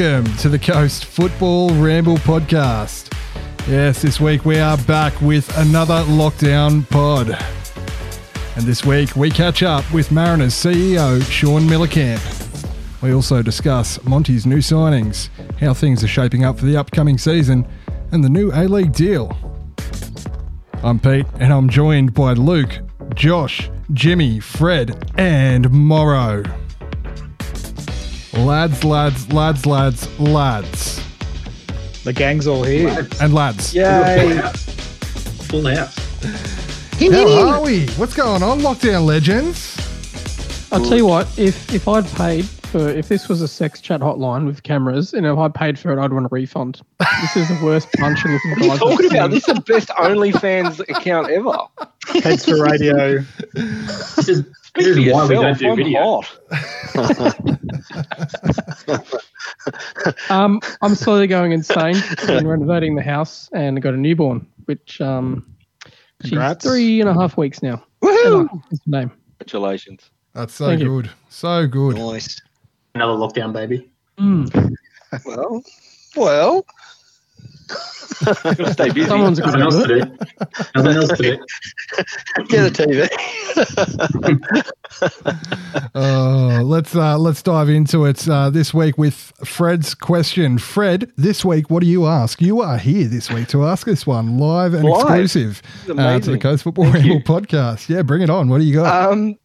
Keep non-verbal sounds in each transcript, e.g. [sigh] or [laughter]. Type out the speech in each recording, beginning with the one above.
welcome to the Coast Football Ramble podcast. Yes, this week we are back with another lockdown pod. And this week we catch up with Mariners CEO Shaun Mielekamp. We also discuss Monty's new signings, how things are shaping up for the upcoming season, and the new A League deal. I'm Pete, and I'm joined by Luke, Josh, Jimmy, Fred, and Morrow. Lads, lads, lads, lads, lads. The gang's all here. And lads. Yay. Full house. How are we? What's going on, Lockdown Legends? I'll tell you what, if if I'd paid for if this was a sex chat hotline with cameras and if I paid for it, I'd want a refund. This is the worst bunch of looking What are you guys. talking I've about? seen. This is the best OnlyFans account ever. Heads for radio. This is, Speak this is why we don't do I'm video. hot. [laughs] Um, I'm slowly going insane and renovating the house and got a newborn, which um, she's Congrats. three and a half weeks now. Woohoo! Emma is the name. Congratulations. That's so Thank you. good. So good. Nice. Another lockdown baby. Mm. Well, well, Gotta stay busy. Someone's a good Nothing else to do. Nothing else to do. [laughs] get a TV. Oh, [laughs] let's uh, let's dive into it uh, this week with Fred's question. Fred, this week, what do you ask? You are here this week to ask this one live and Live. exclusive uh, to the. Coast Football Ramble podcast. Yeah, bring it on. What do you got? Um,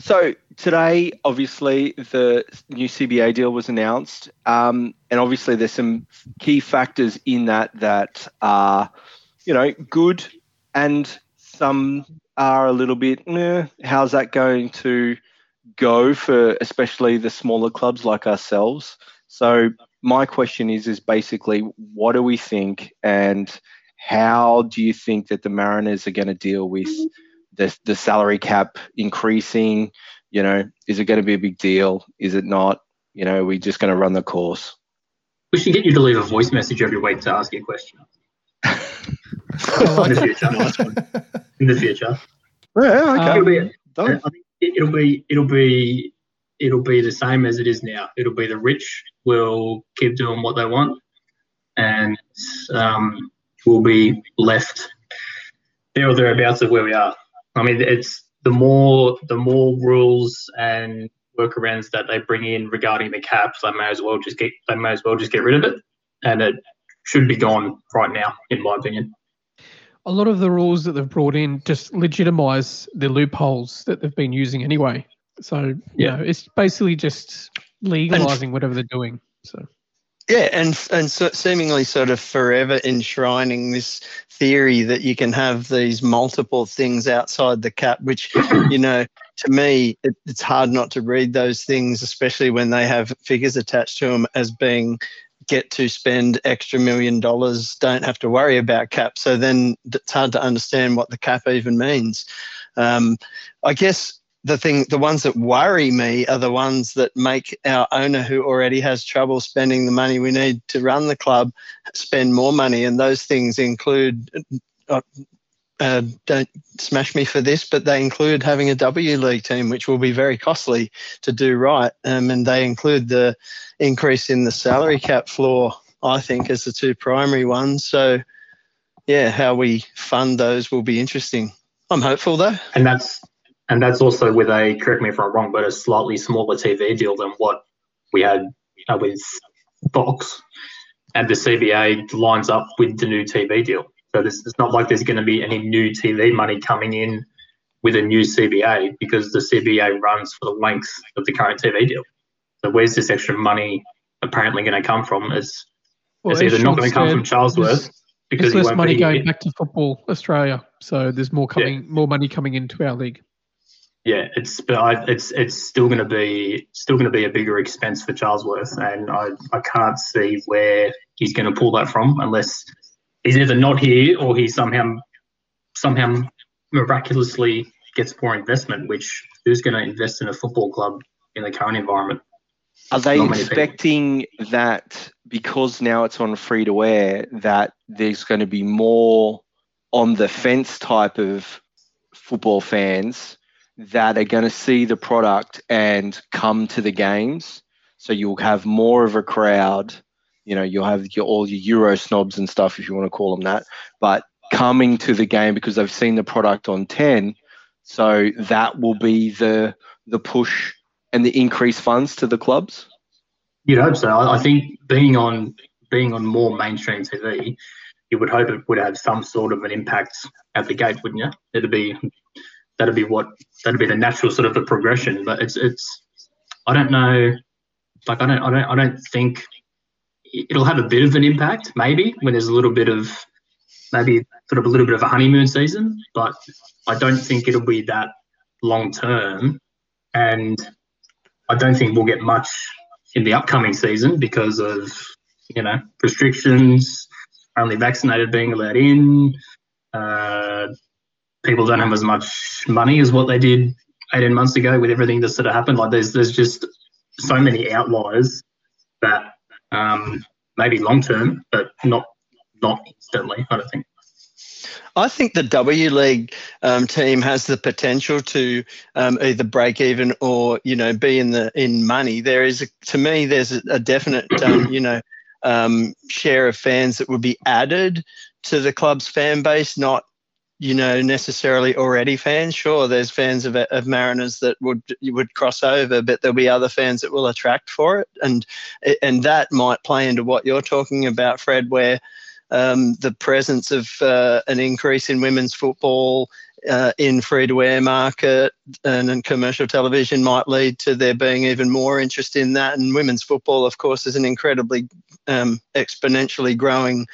so today, obviously, the new CBA deal was announced, um, and obviously, there's some key factors in that that are, you know, good, and some are a little bit. Eh, how's that going to go for especially the smaller clubs like ourselves? So my question is, is basically, what do we think, and how do you think that the Mariners are going to deal with the the salary cap increasing? You know, is it going to be a big deal? Is it not? You know, are we're just going to run the course. We should get you to leave a voice message every week to ask you a question. in the future. In the future. Yeah, okay. It'll be, Done. I think it- it'll be it'll be it'll be the same as it is now. It'll be the rich will keep doing what they want, and um, we'll be left there or thereabouts of where we are. I mean, it's the more the more rules and workarounds that they bring in regarding the caps, they may as well just get they may as well just get rid of it, and it should be gone right now, in my opinion. A lot of the rules that they've brought in just legitimize the loopholes that they've been using anyway. So, you Yeah. know, it's basically just legalizing whatever they're doing. So, Yeah, and and so seemingly sort of forever enshrining this theory that you can have these multiple things outside the cap, which you know, to me, it, it's hard not to read those things, especially when they have figures attached to them as being get to spend extra million dollars, don't have to worry about cap. So then it's hard to understand what the cap even means. Um, I guess the thing the ones that worry me are the ones that make our owner who already has trouble spending the money we need to run the club spend more money. And those things include uh, uh, don't smash me for this but they include having a w league team which will be very costly to do right. Um, and they include the increase in the salary cap floor i think as the two primary ones. So yeah how we fund those will be interesting. I'm hopeful though. And that's and that's also with a correct me if I'm wrong, but a slightly smaller TV deal than what we had uh, with Fox, and the CBA lines up with the new TV deal. So this, it's not like there's going to be any new TV money coming in with a new CBA because the CBA runs for the length of the current TV deal. So where's this extra money apparently going to come from? It's, well, it's either not going to come from Charlesworth there's- because There's less money going back to football Australia, so there's more Yeah. coming, more money coming into our league. Yeah, it's but I, it's it's still going to be still going to be a bigger expense for Charlesworth, and I, I can't see where he's going to pull that from unless he's either not here or he somehow somehow miraculously gets more investment. Which who's going to invest in a football club in the current environment? Are they Not expecting that because now it's on free to air that there's going to be more on the fence type of football fans that are going to see the product and come to the games? So you'll have more of a crowd. You know, you'll have your, all your Euro snobs and stuff, if you want to call them that, but coming to the game because they've seen the product on 10. So that will be the the push and the increased funds to the clubs. You'd hope so. I, think being on being on more mainstream TV, you would hope it would have some sort of an impact at the gate, wouldn't you? It'd be that'd be what that'd be the natural sort of a progression. But it's it's I don't know. Like I don't I don't I don't think it'll have a bit of an impact maybe when there's a little bit of maybe sort of a little bit of a honeymoon season, but I don't think it'll be that long term. And I don't think we'll get much in the upcoming season because of you know restrictions, only vaccinated being allowed in. Uh, people don't have as much money as what they did 18 months ago with everything that sort of happened. Like there's there's just so many outliers that um, maybe long term, but not not instantly. I don't think. I think the W League um, team has the potential to um, either break even or you know be in the in money. There is a, to me there's a, definite um, you know um, share of fans that would be added to the club's fan base, not you know necessarily already fans. Sure, there's fans of, of Mariners that would would cross over, but there'll be other fans that will attract for it, and and that might play into what you're talking about, Fred, where um, the presence of uh, an increase in women's football uh, in free to air market and in commercial television might lead to there being even more interest in that. And women's football, of course, is an incredibly um, exponentially growing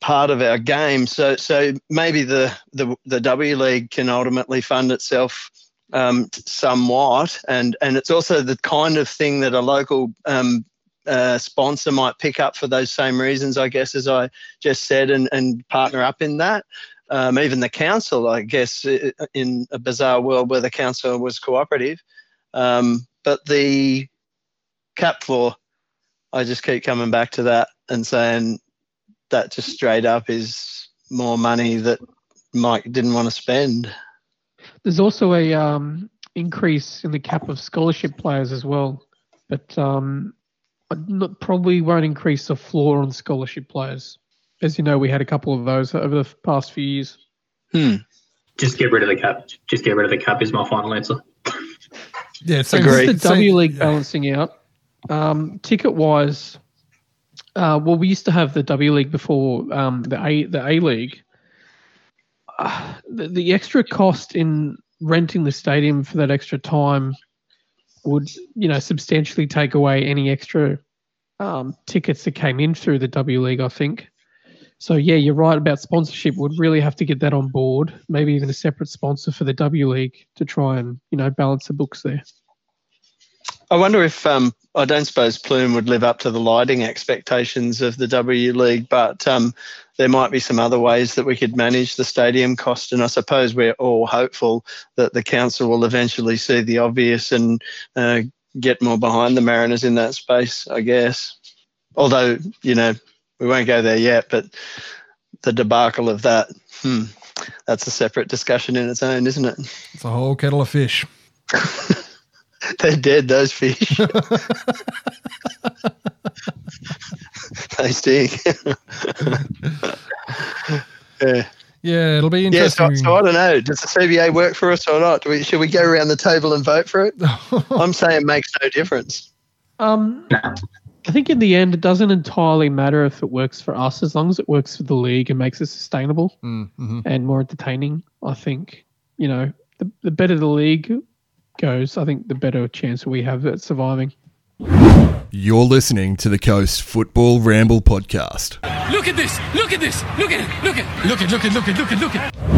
part of our game. So, so maybe the, the, the W League can ultimately fund itself um, somewhat, and and it's also the kind of thing that a local um, uh, sponsor might pick up for those same reasons, I guess, as I just said, and, and partner up in that. Um, even the council, I guess, in a bizarre world where the council was cooperative. Um, but the cap floor, I just keep coming back to that and saying that just straight up is more money that Mike didn't want to spend. There's also a um, increase in the cap of scholarship players as well, but um, not, probably won't increase the floor on scholarship players. As you know, we had a couple of those over the past few years. Hmm. Just get rid of the cap. Just get rid of the cap is my final answer. Yeah, so the W League balancing out. Um, ticket wise, uh, well, we used to have the W League before um, the A the A League. Uh, the, the extra cost in renting the stadium for that extra time would you know substantially take away any extra um, tickets that came in through the W League. I think. So yeah, you're right about sponsorship. Would really have to get that on board. Maybe even a separate sponsor for the W League to try and you know balance the books there. I wonder if um, I don't suppose Plume would live up to the lighting expectations of the W League, but um, there might be some other ways that we could manage the stadium cost. And I suppose we're all hopeful that the council will eventually see the obvious and uh, get more behind the Mariners in that space. I guess, although you know we won't go there yet, but the debacle of that. Hmm, that's a separate discussion in its own, isn't it? It's a whole kettle of fish. [laughs] [laughs] They're dead, those fish. [laughs] they stink. yeah. Yeah, it'll be interesting. Yeah, so, so, I don't know. Does the CBA work for us or not? We, should we go around the table and vote for it? [laughs] I'm saying it makes no difference. Um, I think in the end, it doesn't entirely matter if it works for us as long as it works for the league and makes it sustainable mm-hmm. and more entertaining. I think, you know, the, the better the league, goes, I think the better chance we have at surviving. You're listening to the Coast Football Ramble podcast. Look at this! Look at this! Look at it! Look at look at look at look at look at look at.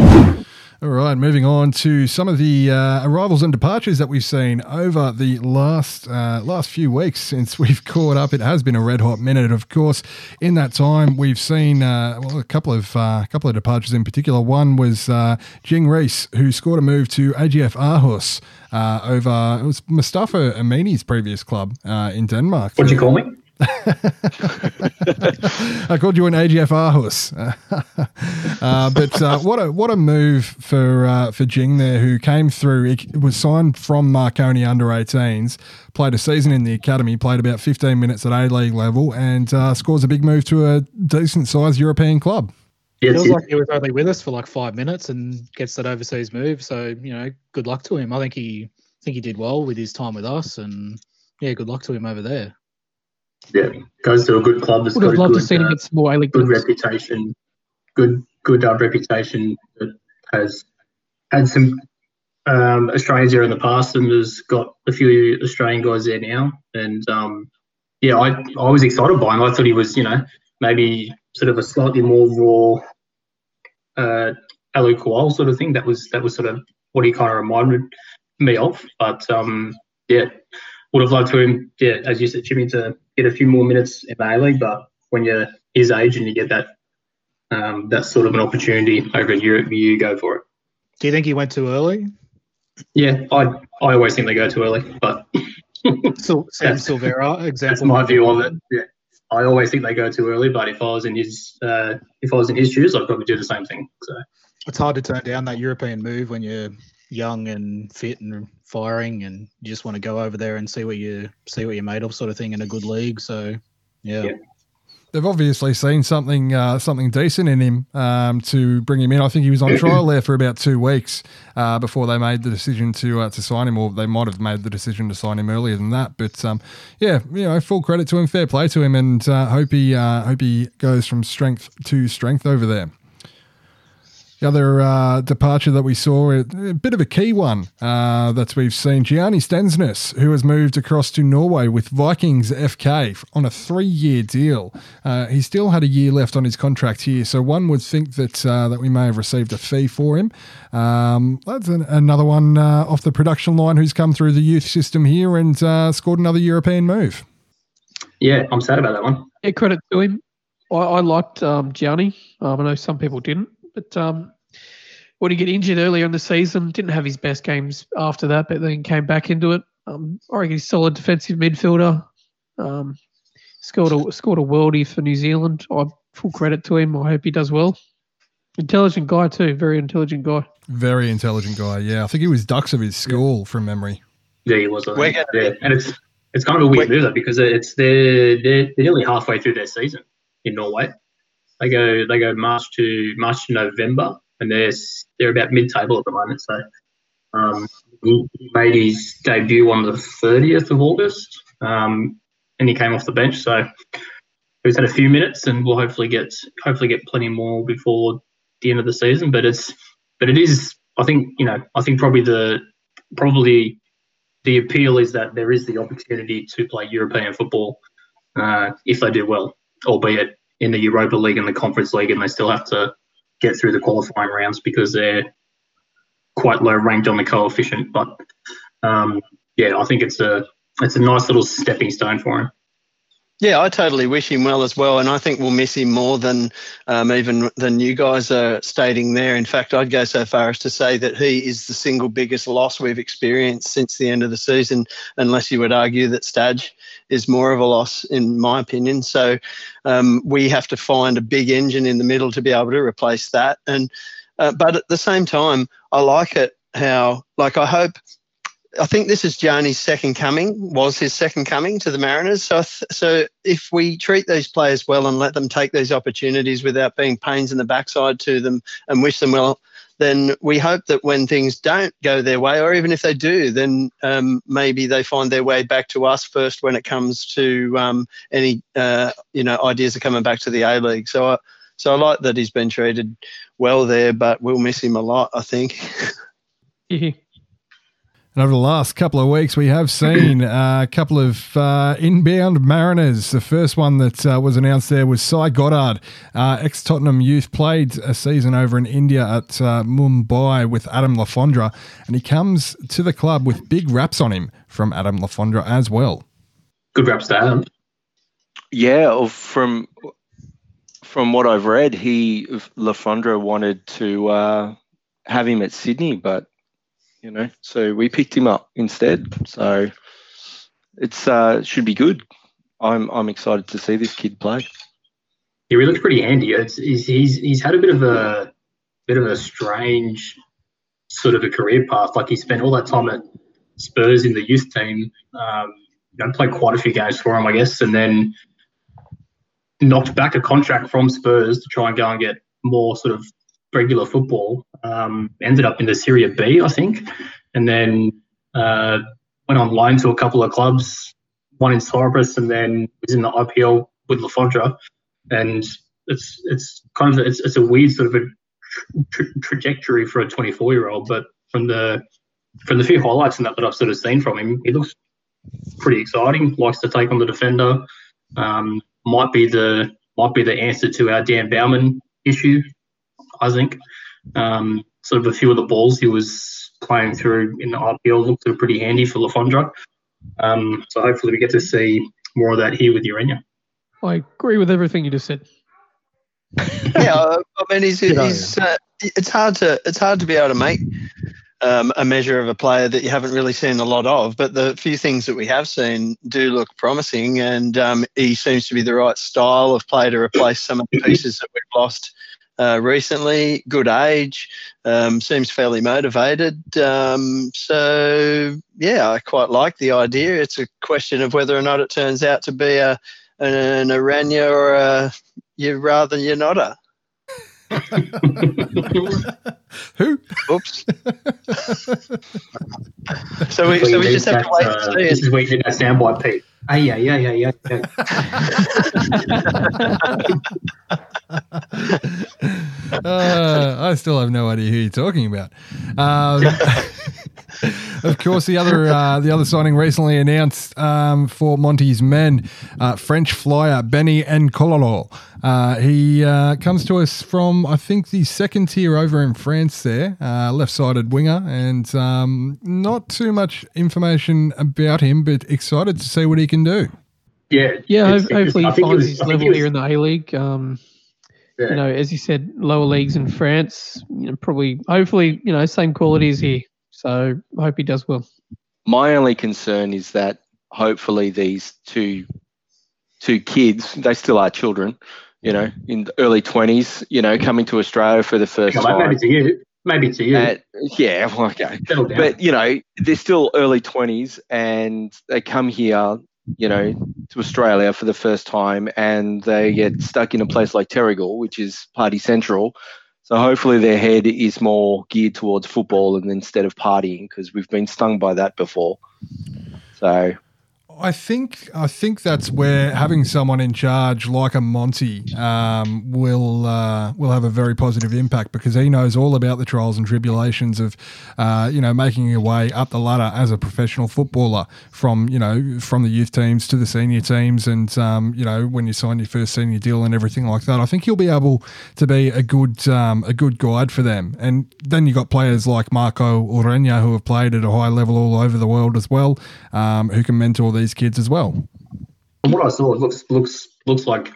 All right, moving on to some of the uh, arrivals and departures that we've seen over the last uh, last few weeks since [laughs] we've caught up. It has been a red hot minute, of course. In that time, we've seen uh, well, a couple of uh, couple of departures in particular. One was uh, Jing Reec, who scored a move to AGF Aarhus uh, over it was Mustafa Amini's previous club in Denmark. What'd you call me? I called you an AGF Aarhus. [laughs] uh, but uh, what a what a move for uh, for Jing there, who came through. He was signed from Marconi under 18s, played a season in the academy, played about 15 minutes at A League level, and uh, scores a big move to a decent sized European club. It feels like he was only with us for like five minutes and gets that overseas move. So you know, good luck to him. I think he I think he did well with his time with us, and yeah, good luck to him over there. Yeah, goes to a good club. Would have loved to see him get some more A-League good reputation, good good uh, reputation that has had some um, Australians there in the past and has got a few Australian guys there now. And um, yeah, I I was excited by him. I thought he was, you know, maybe sort of a slightly more raw uh, Alou Kuol sort of thing. That was that was sort of what he kind of reminded me of. But um, yeah, would have loved to him, yeah, as you said, Jimmy, to get a few more minutes in the A League. But when you're his age and you get that um, that sort of an opportunity over in Europe, you go for it. Do you think he went too early? Yeah, I I always think they go too early, but [laughs] so Sam [laughs] Silvera example. That's my view of it. Yeah, I always think they go too early, but if I was in his uh, if I was in his shoes, I'd probably do the same thing. So it's hard to turn down that European move when you're young and fit and firing, and you just want to go over there and see what you see what you're made of, sort of thing, in a good league. So, yeah. yeah. They've obviously seen something uh, something decent in him um, to bring him in. I think he was on trial there for about two weeks uh, before they made the decision to uh, to sign him, or they might have made the decision to sign him earlier than that. But um, yeah, you know, full credit to him, fair play to him, and uh, hope he uh, hope he goes from strength to strength over there. The other uh, departure that we saw, a, bit of a key one uh, that we've seen, Gianni Stensness, who has moved across to Norway with Vikings FK on a three-year deal. Uh, he still had a year left on his contract here, so one would think that uh, that we may have received a fee for him. Um, that's an, another one uh, off the production line who's come through the youth system here and uh, scored another European move. Yeah, I'm sad about that one. Yeah, credit to him. I, I liked um, Gianni. Um, I know some people didn't but um, when he get injured earlier in the season, didn't have his best games after that, but then came back into it. Um, I reckon he's solid defensive midfielder. Um, scored a scored a worldie for New Zealand. I full credit to him. I hope he does well. Intelligent guy too. Very intelligent guy. Very intelligent guy. Yeah, I think he was dux of his school yeah. from memory. Yeah, he was. Yeah, and it's it's kind of a weird move though because it's they're, they're they're nearly halfway through their season in Norway. They go they go March to March to November, and they're they're about mid table at the moment. So um, he made his debut on the 30th of August, um, and he came off the bench. So he's had a few minutes, and we'll hopefully get hopefully get plenty more before the end of the season. But it's but it is I think you know I think probably the probably the appeal is that there is the opportunity to play European football uh, if they do well, albeit in the Europa League and the Conference League, and they still have to get through the qualifying rounds because they're quite low ranked on the coefficient. But um, yeah, I think it's a it's a nice little stepping stone for him. Yeah, I totally wish him well as well, and I think we'll miss him more than um, even than you guys are stating there. In fact, I'd go so far as to say that he is the single biggest loss we've experienced since the end of the season, unless you would argue that Stadge is more of a loss, in my opinion. So um, we have to find a big engine in the middle to be able to replace that. And uh, but at the same time, I like it how like I hope I think this is Gianni's second coming, was his second coming to the Mariners. So, so if we treat these players well and let them take these opportunities without being pains in the backside to them and wish them well, then we hope that when things don't go their way, or even if they do, then um, maybe they find their way back to us first when it comes to um, any uh, you know ideas of coming back to the A League. So, I, so I like that he's been treated well there, but we'll miss him a lot. I think. [laughs] And over the last couple of weeks, we have seen [clears throat] uh, a couple of uh, inbound Mariners. The first one that uh, was announced there was Cy Goddard, uh, ex Tottenham youth, played a season over in India at uh, Mumbai with Adam Le Fondre, and he comes to the club with big raps on him from Adam Le Fondre as well. Good raps to Adam. Yeah, from from what I've read, he Le Fondre wanted to uh, have him at Sydney, but you know. So we picked him up instead. So it's uh, should be good. I'm I'm excited to see this kid play. Yeah, he looks pretty handy. It's, he's, he's he's had a bit of a bit of a strange sort of a career path. Like he spent all that time at Spurs in the youth team. Um, you know, played quite a few games for him, I guess, and then knocked back a contract from Spurs to try and go and get more sort of regular football. Um, ended up in the Serie B, I think, and then uh, went on loan to a couple of clubs, one in Cyprus, and then was in the IPL with Fondre. And it's it's kind of it's, it's a weird sort of a tra- trajectory for a 24 year old, but from the from the few highlights in that that I've sort of seen from him, he looks pretty exciting. Likes to take on the defender. Um, might be the might be the answer to our Dan Bowman issue. I think um, sort of a few of the balls he was playing through in the IPL looked pretty handy for Le Fondre. Um, so hopefully we get to see more of that here with Ureña. I agree with everything you just said. [laughs] yeah, I I mean, he's, he's uh, it's hard to it's hard to be able to make um, a measure of a player that you haven't really seen a lot of. But the few things that we have seen do look promising, and um, he seems to be the right style of player to replace some of the pieces that we've lost uh, recently. Good age, um, seems fairly motivated. Um, so yeah, I quite like the idea. It's a question of whether or not it turns out to be a an, an Aranya or a you rather you're not a. [laughs] Who? Oops. so we so we just have to wait and Uh, see. this is where you did that soundbite, Pete. Ah, yeah, yeah, yeah, yeah. yeah. uh, I still have no idea who you're talking about. Um, [laughs] of course, the other uh, the other signing recently announced um, for Monty's men, uh, French flyer Benny and Nkololo. Uh, he uh, comes to us from I think the second tier over in France. There, uh, left-sided winger, and um, not too much information about him, but excited to see what he can do. Yeah, Yeah, it's- ho- it's- hopefully he finds was- his level was- here in the A League. Um, Yeah. You know, as you said, lower leagues in France. You know, probably, hopefully, you know, same qualities here. So I hope he does well. My only concern is that hopefully these two two kids, they still are children, you know, in the early twenties, you know, coming to Australia for the first on, time. maybe to you. Maybe to you. Uh, yeah, [laughs] well, okay. But you know, they're still early twenties, and they come here, you know, to Australia for the first time, and they get stuck in a place like Terrigal, which is party central. So hopefully their head is more geared towards football and instead of partying, because we've been stung by that before. So I think I think that's where having someone in charge like a Monty um, will uh, will have a very positive impact because he knows all about the trials and tribulations of uh, you know making your way up the ladder as a professional footballer from you know from the youth teams to the senior teams and um, you know when you sign your first senior deal and everything like that. I think he'll be able to be a good um, a good guide for them. And then you have got players like Marco Ureña who have played at a high level all over the world as well, um, who can mentor these kids as well. From what I saw, it looks looks looks like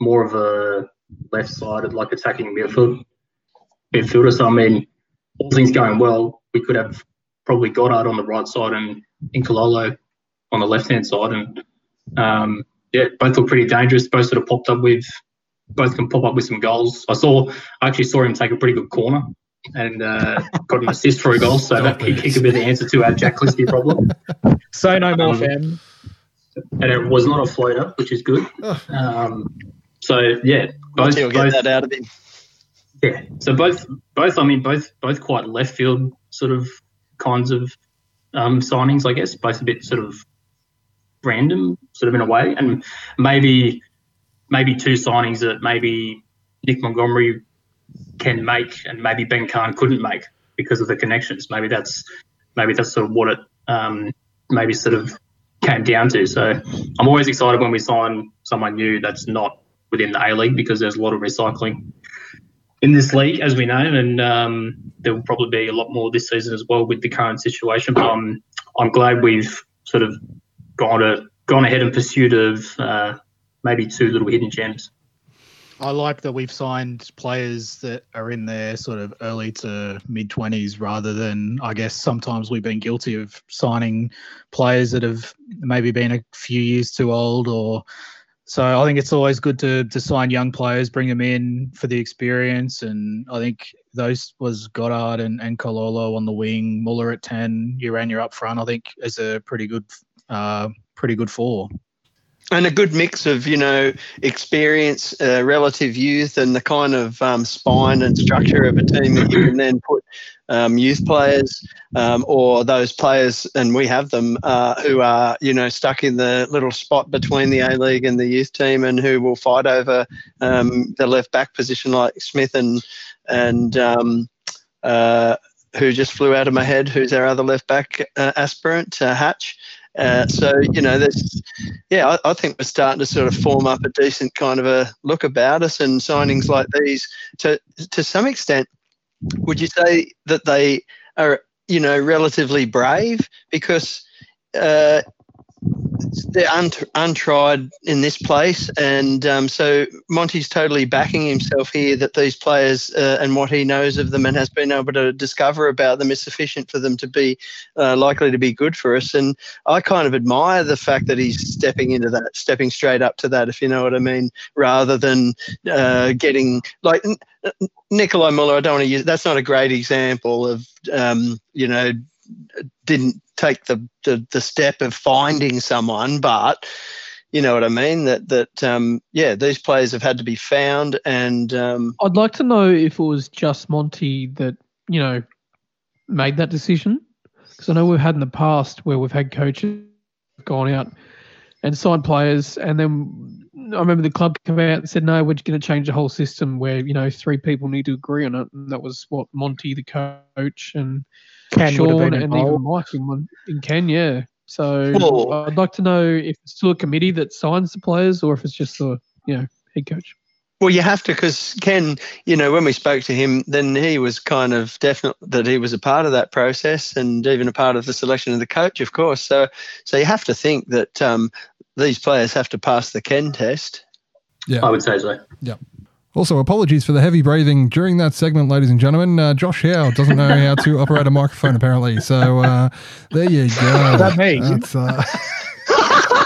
more of a left-sided, like attacking midfield midfielder. So I mean, all things going well, we could have probably Goddard on the right side and Nkololo on the left-hand side, and um, yeah, both look pretty dangerous. Both sort of popped up with, both can pop up with some goals. I saw, I actually saw him take a pretty good corner and uh, got an assist for a goal. So that he, he could be the answer to our Jack Christie problem. [laughs] Say no more, Um, fam. And it was not a floater, which is good. Um, so yeah, both, He'll get both that out of him. yeah. So both both I mean both both quite left field sort of kinds of um, signings, I guess. Both a bit sort of random, sort of in a way, and maybe maybe two signings that maybe Nick Montgomery can make, and maybe Ben Khan couldn't make because of the connections. Maybe that's maybe that's sort of what it um, maybe sort of came down to. So I'm always excited when we sign someone new that's not within the A League because there's a lot of recycling in this league, as we know, and um, there will probably be a lot more this season as well with the current situation. But I'm I'm glad we've sort of gone to gone ahead in pursuit of uh, maybe two little hidden gems. I like that we've signed players that are in their sort of early to mid 20s rather than, I guess, sometimes we've been guilty of signing players that have maybe been a few years too old or. So I think it's always good to, to sign young players, bring them in for the experience. And I think those was Goddard and, and Kololo on the wing, Muller at 10, Ureña up front, I think is a pretty good, uh, pretty good four and a good mix of you know experience, uh, relative youth, and the kind of um, spine and structure of a team that you can then put um, youth players um, or those players, and we have them uh, who are you know stuck in the little spot between the A League and the youth team, and who will fight over um, the left back position, like Smith and and. Um, uh, who just flew out of my head? Who's our other left back uh, aspirant, uh, Hatch? Uh, so you know, there's yeah, I, I, think we're starting to sort of form up a decent kind of a look about us, and signings like these, to to some extent, would you say that they are you know relatively brave? Because uh, they're unt- untried in this place, and um, so Monty's totally backing himself here that these players uh, and what he knows of them and has been able to discover about them is sufficient for them to be uh, likely to be good for us. And I kind of admire the fact that he's stepping into that, stepping straight up to that, if you know what I mean, rather than uh, getting like. Nikolai Muller, I don't want to use. That's not a great example of, um, you know, didn't take the, the, the step of finding someone, but you know what I mean. That that um, yeah, these players have had to be found, and um, I'd like to know if it was just Monty that you know made that decision, because I know we've had in the past where we've had coaches gone out and signed players, and then I remember the club came out and said, "No, we're going to change the whole system where you know three people need to agree on it." And that was what Monty, the coach, and Ken Sean, and even Mike in, in Ken, yeah. So well, I'd like to know if it's still a committee that signs the players, or if it's just the you know head coach. Well, you have to because Ken, you know, when we spoke to him, then he was kind of definite that he was a part of that process and even a part of the selection of the coach, of course. So, so you have to think that um, these players have to pass the Ken test. Yeah, I would say so. Yeah. Also, apologies for the heavy breathing during that segment, ladies and gentlemen. Uh, Josh Howe doesn't know how to operate a microphone, apparently. So uh, there you go. that me? Uh,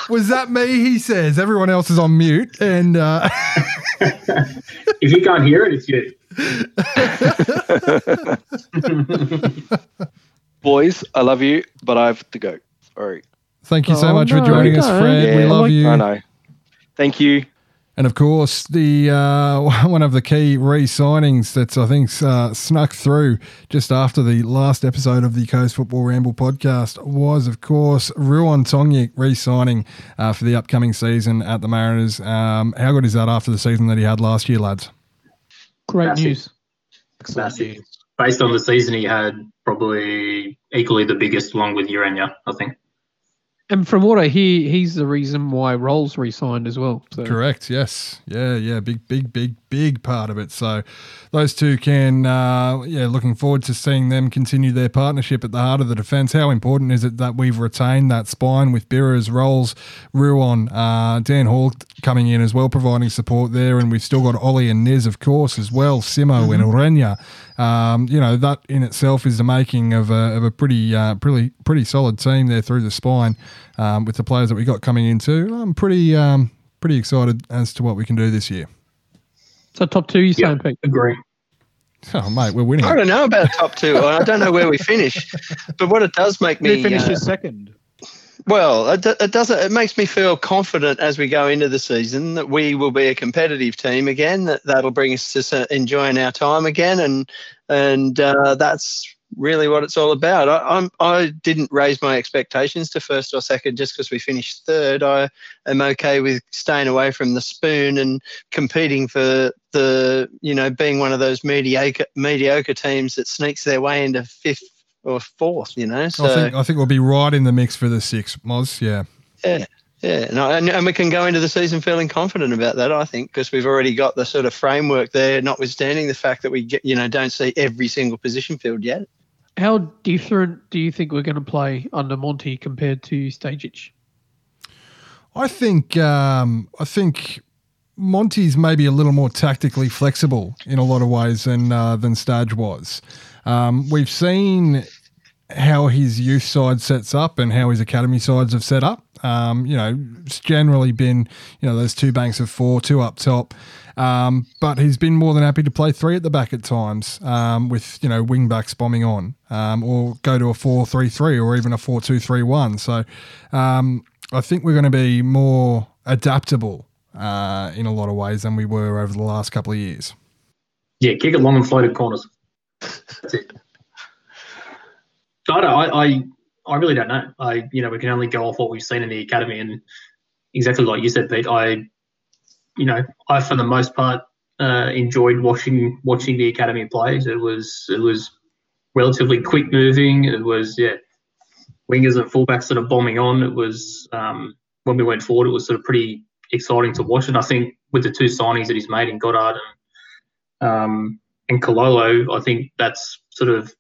[laughs] was that me? He says. Everyone else is on mute, and uh, [laughs] if you can't hear it, it's you. [laughs] Boys, I love you, but I have to go. Sorry. Thank you so oh, much no, for joining us, Fred. Yeah, we love you. I know. Thank you. And of course, the uh, [laughs] one of the key re-signings that's I think uh, snuck through just after the last episode of the Coast Football Ramble podcast was, of course, Ruon Tongyik re-signing uh, for the upcoming season at the Mariners. Um, how good is that after the season that he had last year, lads? Great Massive. news. Massive. Based on the season he had, probably equally the biggest, along with Ureña, I think. And from what I hear, he's the reason why Rowles re-signed as well. So. Correct. Yes. Yeah. Yeah. Big, big, big, big part of it. So those two can, uh, yeah, looking forward to seeing them continue their partnership at the heart of the defence. How important is it that we've retained that spine with Birras, Rowles, Ruon, uh, Dan Hall coming in as well, providing support there, and we've still got Ollie and Niz, of course, as well, Simo mm-hmm. and Ureña. Um, you know that in itself is the making of a, of a pretty uh, pretty pretty solid team there through the spine um, with the players that we got coming into. I'm pretty um, pretty excited as to what we can do this year. So top two, you saying, Pete? Agree. Oh mate, we're winning. I don't know about top two. I don't know where we finish, but what it does make me we finish uh, second. Well, it, it does. It makes me feel confident as we go into the season that we will be a competitive team again. That that'll bring us to enjoying our time again, and and uh, that's really what it's all about. I, I'm I didn't raise my expectations to first or second just because we finished third. I am okay with staying away from the spoon and competing for the you know being one of those mediocre mediocre teams that sneaks their way into fifth or fourth, you know. So I think I think we'll be right in the mix for the six, Moz. Yeah. Yeah. Yeah, and, and we can go into the season feeling confident about that. I think because we've already got the sort of framework there, notwithstanding the fact that we get, you know don't see every single position filled yet. How different do you think we're going to play under Monty compared to Stajcic? I think um, I think Monty's maybe a little more tactically flexible in a lot of ways than uh, than Stadge was. Um, we've seen how his youth side sets up and how his academy sides have set up. Um, you know, it's generally been you know those two banks of four, two up top. Um, but he's been more than happy to play three at the back at times, um, with you know wing backs bombing on, um, or go to a four-three-three or even a four-two-three-one. So um, I think we're going to be more adaptable uh, in a lot of ways than we were over the last couple of years. Yeah, kick it long and floated corners. That's it. I, I, I, I really don't know. I, you know, we can only go off what we've seen in the academy, and exactly like you said, Pete. I, you know, I for the most part uh, enjoyed watching watching the academy plays. It was it was relatively quick moving. It was yeah, wingers and fullbacks sort of bombing on. It was um, when we went forward, it was sort of pretty exciting to watch. And I think with the two signings that he's made in Goddard and um, and Kololo, I think that's sort of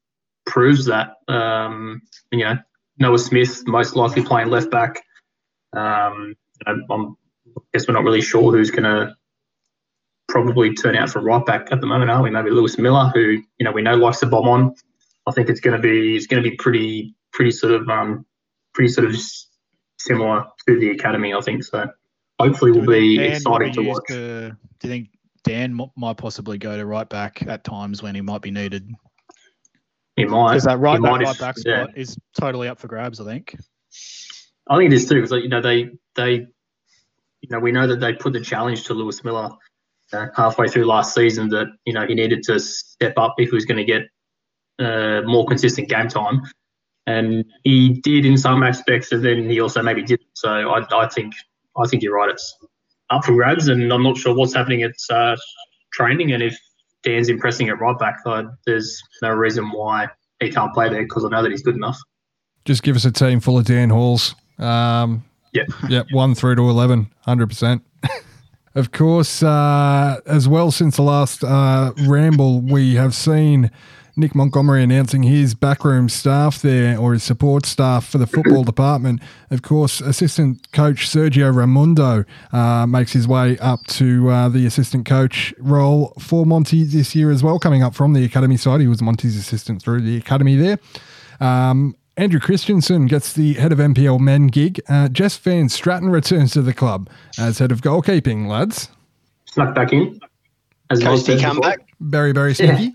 proves that. Um, you know, Noah Smith most likely playing left back. Um, I'm, I'm, guess we're not really sure who's going to probably turn out for right back at the moment, are we? Maybe Lewis Miller, who you know we know likes to bomb on. I think it's going to be it's going to be pretty pretty sort of um, pretty sort of similar to the academy. I think so. Hopefully, we'll be Dan exciting to watch. to- do you think Dan m- might possibly go to right back at times when he might be needed? He might. Because that right back, right if- back yeah. spot is totally up for grabs. I think. I think it is too, because you know they they, you know, we know that they put the challenge to Lewis Miller uh, halfway through last season that you know he needed to step up if he was going to get uh, more consistent game time, and he did in some aspects, and then he also maybe didn't. So I, I think I think you're right. It's up for grabs, and I'm not sure what's happening at uh, training, and if Dan's impressing at right back, uh, there's no reason why he can't play there because I know that he's good enough. Just give us a team full of Dan Halls. Um, Yeah. [laughs] Yep, one through to 11, 100%. [laughs] of course, uh, as well, since the last uh, ramble, we have seen Nick Montgomery announcing his backroom staff there, or his support staff for the [clears throat] football department. Of course, assistant coach Sergio Raimundo uh, makes his way up to uh, the assistant coach role for Monty this year as well, coming up from the academy side. He was Monty's assistant through the academy there. Um, Andrew Christensen gets the head of NPL men gig. Uh, Jess Van Stratton returns to the club as head of goalkeeping, lads. Snuck back in. As Mike Coasty said come before. back. Very, very sneaky.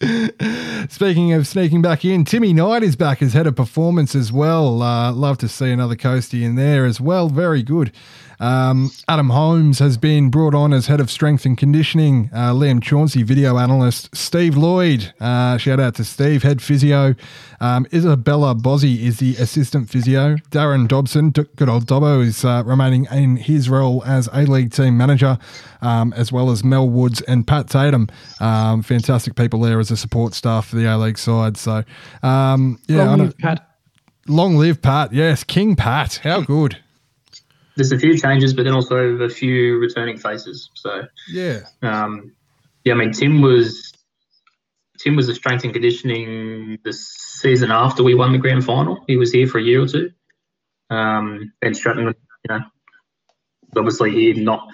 [laughs] Speaking of sneaking back in, Timmy Knight is back as head of performance as well. Uh, love to see another Coastie in there as well. Very good. Um, Adam Holmes has been brought on as head of strength and conditioning. Uh, Liam Chauncey, video analyst. Steve Lloyd, uh, shout out to Steve, head physio. Um, Isabella Bozzi is the assistant physio. Darren Dobson, good old Dobbo, is uh, remaining in his role as A League team manager, um, as well as Mel Woods and Pat Tatum. Um, fantastic people there as a support staff for the A League side. So, um, yeah, Long live Pat. long live Pat. Yes, King Pat. How good. There's a few changes, but then also a few returning faces. So, Yeah. um, yeah, I mean, Tim was Tim was a strength and conditioning the season after we won the grand final. He was here for a year or two. Um, ben Stratton, you know, was obviously here not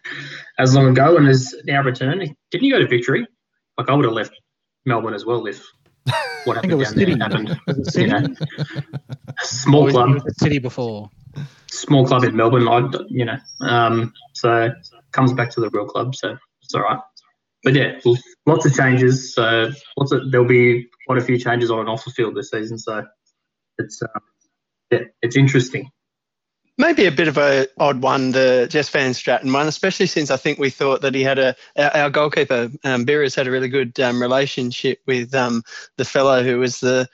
as long ago and has now returned. Didn't you go to Victory? Like I would have left Melbourne as well if what [laughs] I think happened it was down there City. happened. Was it [laughs] You know, small club. it City before. Small club in Melbourne, I, you know, um, so comes back to the real club, so it's all right. But yeah, lots of changes. So lots of there'll be quite a few changes on and off the field this season. So it's um, yeah, it's interesting. Maybe a bit of a odd one, the Jess Van Stratton one, especially since I think we thought that he had a our, goalkeeper um, Beerers had a really good um, relationship with um, the fellow who was the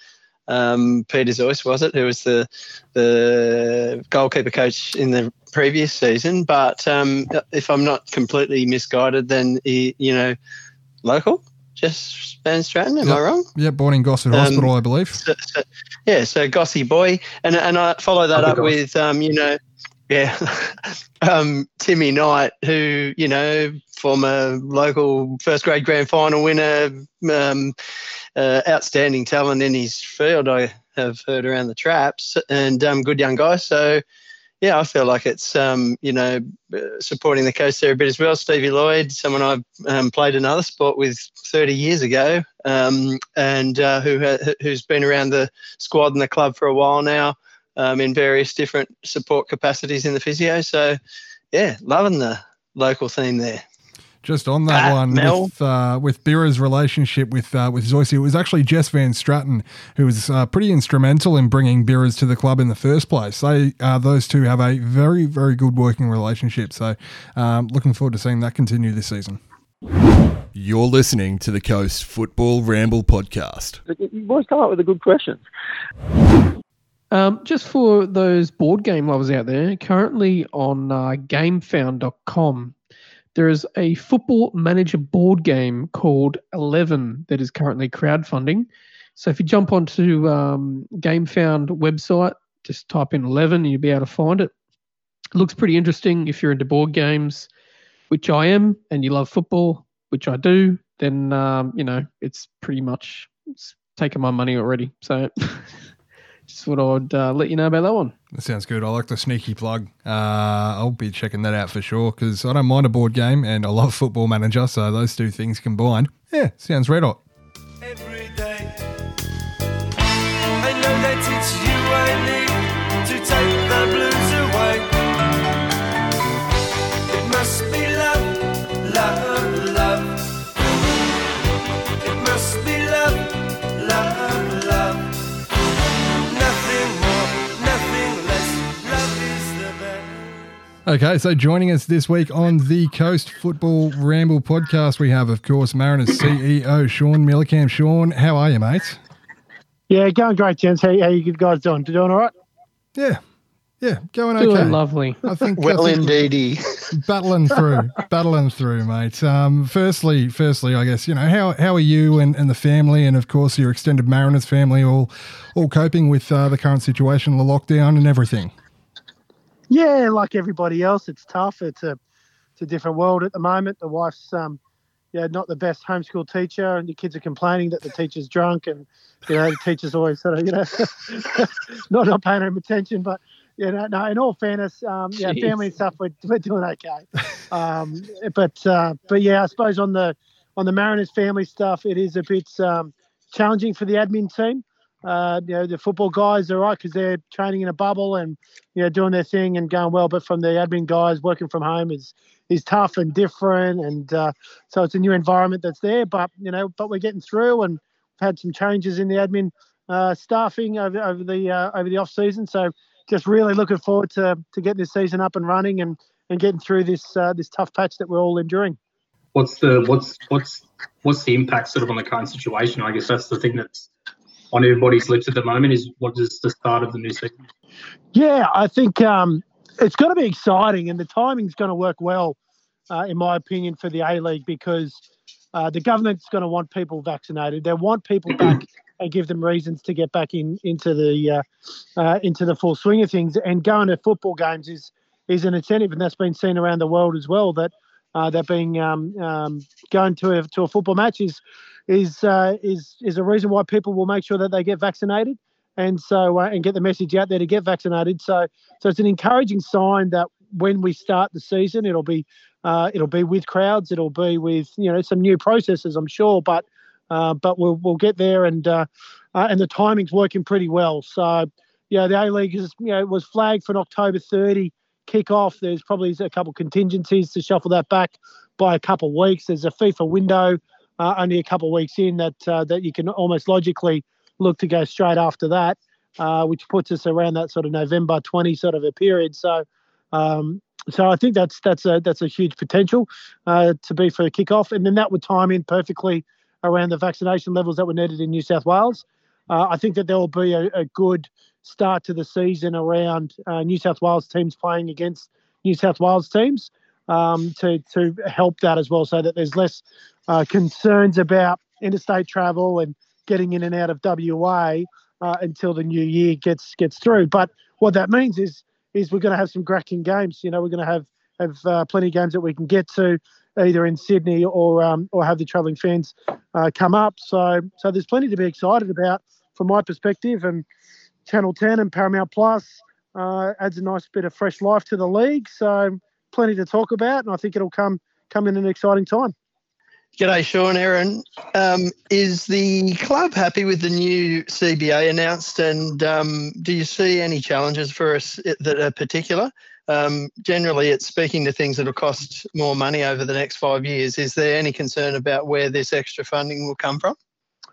um, Peter Zoyce, was it? Who was the the goalkeeper coach in the previous season? But um, if I'm not completely misguided, then he, you know, local just Van Stratton. Am I wrong? Yeah, born in Gosford Um, Hospital, I believe. so, so, yeah, so Gossy boy, and and I follow that Love up with um, you know, yeah, [laughs] um, Timmy Knight, who you know, former local first grade grand final winner, um, uh, outstanding talent in his field. I have heard around the traps, and um, good young guy. So, yeah, I feel like it's um, you know supporting the coast there a bit as well. Stevie Lloyd, someone I've um, played another sport with 30 years ago, um, and uh, who ha- who's been around the squad and the club for a while now, um, in various different support capacities in the physio. So, yeah, loving the local theme there. Just on that Ah, one Mel. with uh, with Bira's relationship with uh, with Zoyce, it was actually Jess Van Stratton who was uh, pretty instrumental in bringing Bira's to the club in the first place. They uh, those two have a very very good working relationship. So um, looking forward to seeing that continue this season. You're listening to the Coast Football Ramble podcast. You boys come up with a good question. Um, just for those board game lovers out there, currently on uh, GameFound.com, there is a football manager board game called Eleven that is currently crowdfunding. So if you jump onto um, GameFound website, just type in Eleven, and you'll be able to find it. It looks pretty interesting if you're into board games, which I am, and you love football, which I do. Then um, you know it's pretty much it's taken my money already. So. [laughs] Just thought I'd uh, let you know about that one. That sounds good. I like the sneaky plug. Uh, I'll be checking that out for sure because I don't mind a board game and I love Football Manager. So those two things combined, yeah, sounds red hot. every day. Okay, so joining us this week on the Coast Football Ramble podcast, we have, of course, Mariners CEO Shaun Mielekamp. Shaun, how are you, mate? Yeah, going great, gents. How, how you guys doing? Doing all right? Yeah, yeah, going Doing okay. lovely. I think [laughs] Well, I think indeedy. battling through, battling through, mate. Um, firstly, firstly, I guess you know how how are you and, and the family, and of course your extended Mariners family, all all coping with uh, the current situation, the lockdown, and everything. Yeah, like everybody else, it's tough. It's a it's a different world at the moment. The wife's um, yeah, not the best homeschool teacher, and the kids are complaining that the teacher's drunk, and you know the teacher's always sort of you know [laughs] not not paying him attention. But you know, no. In all fairness, um, yeah, Jeez. family and stuff, we're, we're doing okay. Um, but uh, but yeah, I suppose on the on the Mariners family stuff, it is a bit um, challenging for the admin team. Uh, you know, the football guys are right because they're training in a bubble and you know doing their thing and going well. But from the admin guys, working from home is is tough and different, and uh, so it's a new environment that's there. But you know, but we're getting through, and we've had some changes in the admin uh, staffing over over the uh, over the off season. So just really looking forward to to getting this season up and running and and getting through this uh, this tough patch that we're all enduring. What's the what's what's what's the impact sort of on the current situation? I guess that's the thing that's on everybody's lips at the moment. Is what is the start of the new season? Yeah, I think um, it's going to be exciting, and the timing's going to work well, uh, in my opinion, for the A League because uh, the government's going to want people vaccinated. They want people back [clears throat] and give them reasons to get back in into the uh, uh, into the full swing of things. And going to football games is is an incentive, and that's been seen around the world as well. That uh, that being um, um, going to a to a football match is is uh, is is a reason why people will make sure that they get vaccinated and so uh, and get the message out there to get vaccinated. So so it's an encouraging sign that when we start the season, it'll be uh, it'll be with crowds, it'll be with you know some new processes, I'm sure, but uh, but we'll we'll get there and uh, uh, and the timing's working pretty well. So yeah, the A League is you know was flagged for an October 30 kickoff. There's probably a couple contingencies to shuffle that back by a couple of weeks. There's a FIFA window uh, only a couple of weeks in that uh, that you can almost logically look to go straight after that, uh, which puts us around that sort of November 20 sort of a period. So, um, so I think that's that's a that's a huge potential uh, to be for the kickoff, and then that would time in perfectly around the vaccination levels that were needed in New South Wales. Uh, I think that there will be a, a good start to the season around uh, New South Wales teams playing against New South Wales teams um, to to help that as well, so that there's less uh, concerns about interstate travel and getting in and out of WA uh, until the new year gets gets through. But what that means is is we're going to have some cracking games. You know, we're going to have have uh, plenty of games that we can get to either in Sydney or um, or have the travelling fans uh, come up. So so there's plenty to be excited about from my perspective and Channel 10 and Paramount Plus. uh, adds a nice bit of fresh life to the league. So plenty to talk about, and I think it'll come come in an exciting time. G'day, Shaun, Aaron. Um, is the club happy with the new CBA announced, and um, do you see any challenges for us that are particular? Um, generally, it's speaking to things that will cost more money over the next five years. Is there any concern about where this extra funding will come from?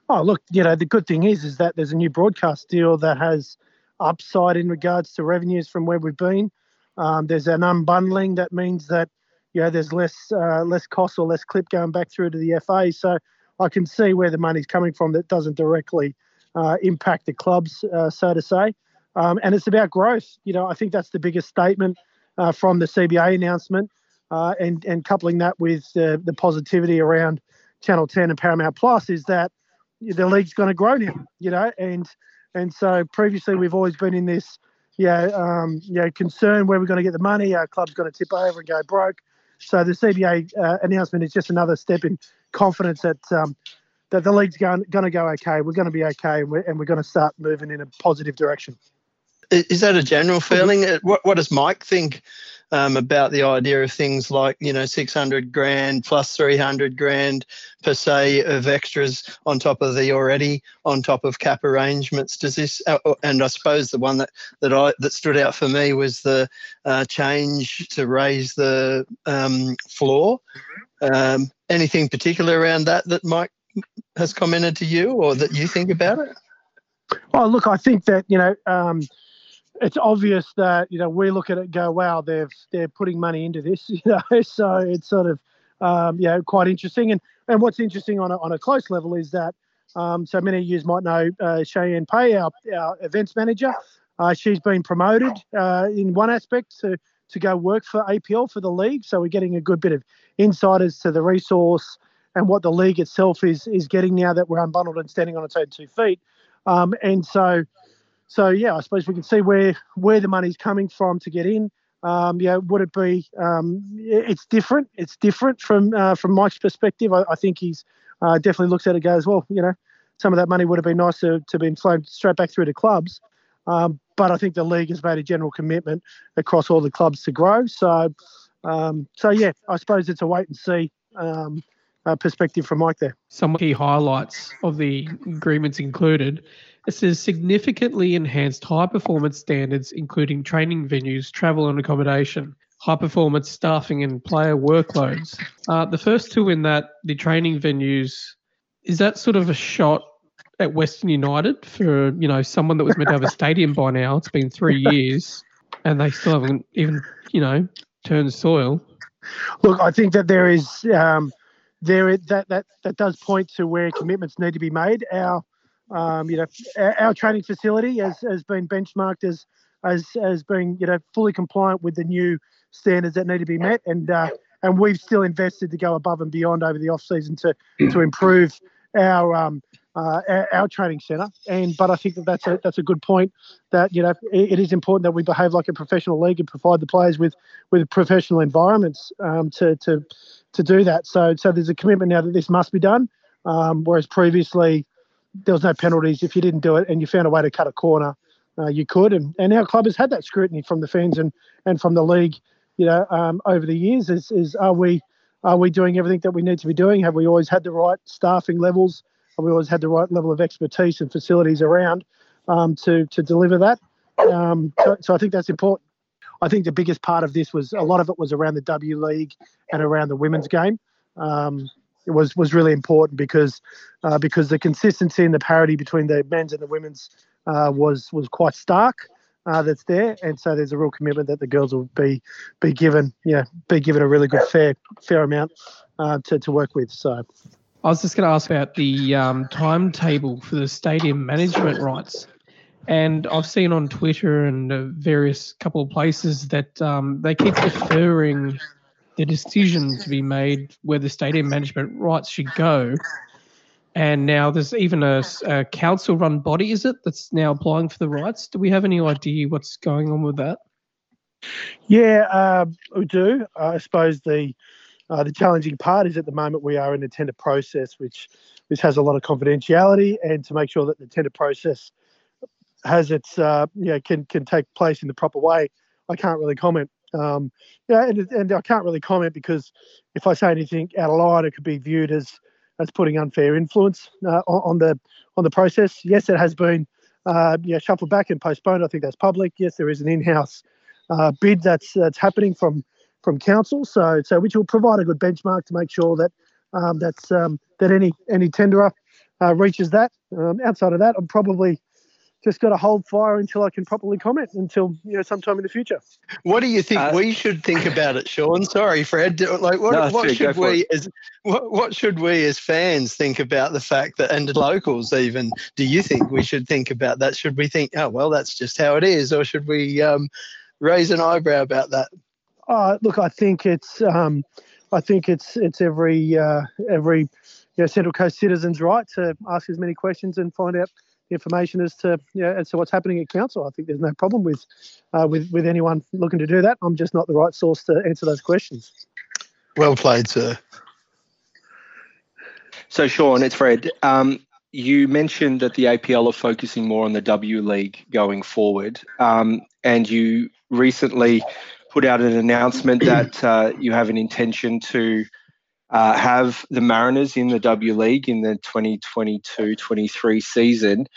Oh, look, you know, the good thing is, is that there's a new broadcast deal that has upside in regards to revenues from where we've been. Um, there's an unbundling that means that you know there's less uh, less cost or less clip going back through to the FA. So I can see where the money's coming from that doesn't directly uh, impact the clubs, uh, so to say. Um, and it's about growth. You know, I think that's the biggest statement uh, from the CBA announcement, uh, and and coupling that with the the positivity around Channel 10 and Paramount Plus is that the league's going to grow now. You know, and and so previously we've always been in this yeah, um, yeah, concern where we're going to get the money. Our club's going to tip over and go broke. So the CBA uh, announcement is just another step in confidence that um, that the league's going going to go okay. We're going to be okay, and we're, and we're going to start moving in a positive direction. Is that a general feeling? Uh, What, what does Mike think um, about the idea of things like, you know, 600 grand plus 300 grand per se of extras on top of the already on top of cap arrangements? Does this, uh, uh, and I suppose the one that, that I that stood out for me was the uh, change to raise the um, floor. Um, anything particular around that that Mike has commented to you or that you think about it? Oh, look, I think that you know um, it's obvious that you know we look at it go, wow, they've they're putting money into this, [laughs] you know. So it's sort of um, know quite interesting. And and what's interesting on a, on a close level is that um, so many of you might know uh, Cheyenne Pay, our our events manager. Uh, she's been promoted uh, in one aspect to to go work for APL for the league. So we're getting a good bit of insight as to the resource and what the league itself is is getting now that we're unbundled and standing on its own two feet. Um, and so, so yeah, I suppose we can see where where the money's coming from to get in. Um, yeah, would it be? Um, it's different. It's different from uh, from Mike's perspective. I, I think he's uh, definitely looks at it. Goes well. You know, some of that money would have been nice to to been flown straight back through to clubs. Um, but I think the league has made a general commitment across all the clubs to grow. So, um, so yeah, I suppose it's a wait and see um, uh, perspective from Mike there. Some key highlights of the agreements included. It says significantly enhanced high performance standards, including training venues, travel and accommodation, high performance staffing and player workloads. Uh, the first two in that, the training venues, is that sort of a shot at Western United for you know someone that was meant to have a stadium by now? It's been three [laughs] years, and they still haven't even you know turned soil. Look, I think that there is um, there is, that that that does point to where commitments need to be made. Our um, you know our, our training facility has, has been benchmarked as as as being you know fully compliant with the new standards that need to be met, and uh, and we've still invested to go above and beyond over the off season to to improve our um, uh, our, training centre. And but I think that that's a that's a good point. That you know it, it is important that we behave like a professional league and provide the players with with professional environments um, to to to do that. So so there's a commitment now that this must be done. Um, whereas previously there was no penalties if you didn't do it and you found a way to cut a corner, uh, you could. And and our club has had that scrutiny from the fans and and from the league. You know, um, over the years, is is are we are we doing everything that we need to be doing? Have we always had the right staffing levels? We always had the right level of expertise and facilities around um, to to deliver that? Um, so, so I think that's important. I think the biggest part of this was a lot of it was around the W League and around the women's game. Um, it was was really important because uh, because the consistency and the parity between the men's and the women's uh, was was quite stark. Uh, that's there, and so there's a real commitment that the girls will be be given, know, be given a really good fair fair amount uh, to to work with. So I was just going to ask about the um, timetable for the stadium management rights. And I've seen on Twitter and uh, various couple of places that um, they keep deferring the decision to be made where the stadium management rights should go. And now there's even a, a council-run body, is it, that's now applying for the rights? Do we have any idea what's going on with that? Yeah, uh, we do. I suppose the uh, the challenging part is at the moment we are in a tender process, which which has a lot of confidentiality, and to make sure that the tender process has its uh, yeah can can take place in the proper way, I can't really comment. Um, yeah, and, and I can't really comment because if I say anything out of line, it could be viewed as as putting unfair influence uh, on, on the on the process. Yes, it has been uh, yeah shuffled back and postponed. I think that's public. Yes, there is an in-house uh, bid that's that's happening from from council. So so which will provide a good benchmark to make sure that um, that's um, that any any tenderer uh, reaches that. Um, outside of that, I'm probably just got to hold fire until I can properly comment until you know sometime in the future. What do you think Uh, we should think about it, Shaun? Sorry, Fred. Like, what, No, what good. Should we as what, what should we as fans think about the fact that and locals even? Do you think we should think about that? Should we think, oh well, that's just how it is, or should we um, raise an eyebrow about that? Uh, look, I think it's um, I think it's it's every uh, every you know, Central Coast citizen's right to ask as many questions and find out information as to you know, as to what's happening at council. I think there's no problem with uh, with with anyone looking to do that. I'm just not the right source to answer those questions. Well played, sir. So, Shaun, it's Fred. Um, you mentioned that the APL are focusing more on the W League going forward, um, and you recently put out an announcement that [clears throat] uh, you have an intention to uh, have the Mariners in the W League in the 2022-23 season.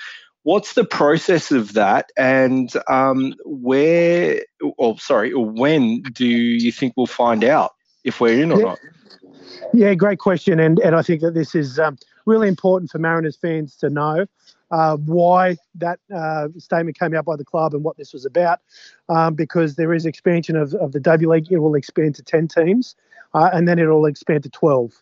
What's the process of that, and um, where, or sorry, when do you think we'll find out if we're in or Yeah. not? Yeah, great question, and and I think that this is um, really important for Mariners fans to know uh, why that uh, statement came out by the club and what this was about, um, because there is expansion of, of the W League. It will expand to ten teams, uh, and then it will expand to twelve,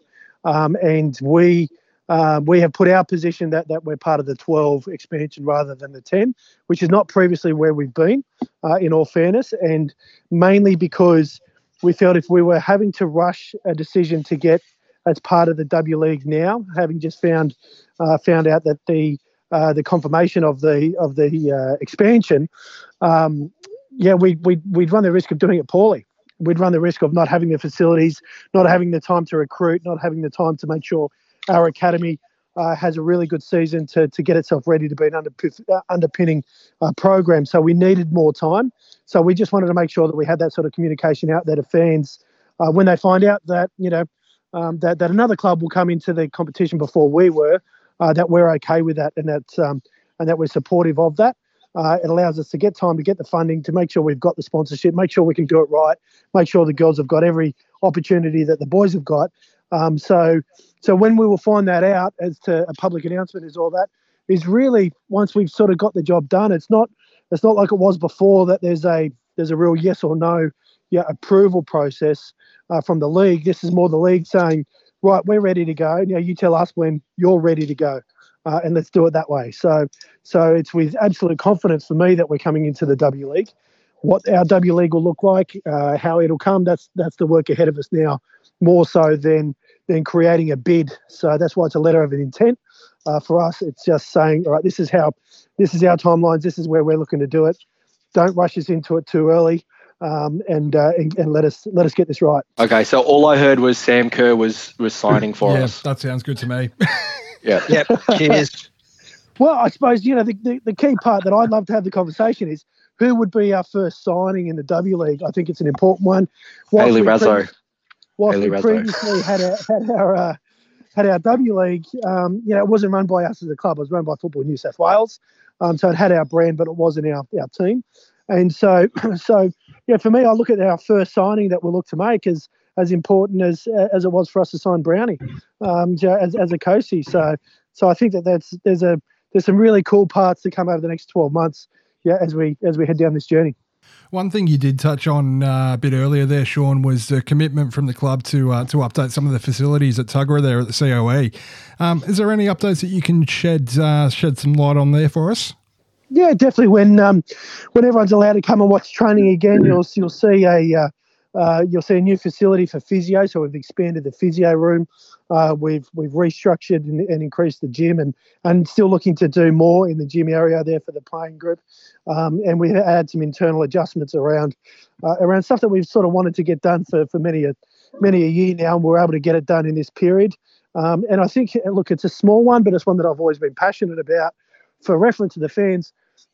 um, and we. Uh, we have put our position that, that we're part of the 12 expansion rather than the 10, which is not previously where we've been, uh, in all fairness, and mainly because we felt if we were having to rush a decision to get as part of the W League now, having just found uh, found out that the uh, the confirmation of the of the uh, expansion, um, yeah, we we we'd run the risk of doing it poorly. We'd run the risk of not having the facilities, not having the time to recruit, not having the time to make sure our academy uh, has a really good season to to get itself ready to be an under, uh, underpinning uh, program. So we needed more time. So we just wanted to make sure that we had that sort of communication out there to fans uh, when they find out that you know um, that that another club will come into the competition before we were, uh, that we're okay with that and that um, and that we're supportive of that. Uh, it allows us to get time to get the funding to make sure we've got the sponsorship, make sure we can do it right, make sure the girls have got every opportunity that the boys have got. Um, so, so when we will find that out as to a public announcement is all that is really once we've sort of got the job done. It's not it's not like it was before that there's a there's a real yes or no yeah, approval process uh, from the league. This is more the league saying, right, we're ready to go. Now you tell us when you're ready to go, uh, and let's do it that way. So, so it's with absolute confidence for me that we're coming into the W League. What our W League will look like, uh, how it'll come, that's that's the work ahead of us now, more so than than creating a bid. So that's why it's a letter of intent. Uh, for us, it's just saying, all right, this is how, this is our timelines. This is where we're looking to do it. Don't rush us into it too early um, and, uh, and and let us let us get this right. Okay, so all I heard was Sam Kerr was was signing for yeah, us. that sounds good to me. [laughs] Yeah. Yep. Cheers. Well, I suppose you know the, the, the key part that I'd love to have the conversation is who would be our first signing in the W League. I think it's an important one. Whilst Haley Razzo. pre- whilst Haley we Razzo. previously had our had our uh, had our W League, um, you know, it wasn't run by us as a club. It was run by Football New South Wales. Um, so it had our brand, but it wasn't our, our team. And so, [clears throat] so yeah, for me, I look at our first signing that we'll look to make as as important as as it was for us to sign Brownie um, as as a coachy. So so I think that that's there's a there's some really cool parts to come over the next 12 months. Yeah, as we as we head down this journey. One thing you did touch on uh, a bit earlier there, Shaun, was the commitment from the club to uh, to update some of the facilities at Tuggerah there at the COE. Um, is there any updates that you can shed uh, shed some light on there for us? Yeah, definitely. When um, when everyone's allowed to come and watch training again, you'll you'll see a uh, uh, you'll see a new facility for physio. So we've expanded the physio room. Uh, we've we've restructured and, and increased the gym, and and still looking to do more in the gym area there for the playing group. Um, and we've had some internal adjustments around uh, around stuff that we've sort of wanted to get done for for many a many a year now, and we're able to get it done in this period. Um, and I think, look, it's a small one, but it's one that I've always been passionate about. For reference to the fans,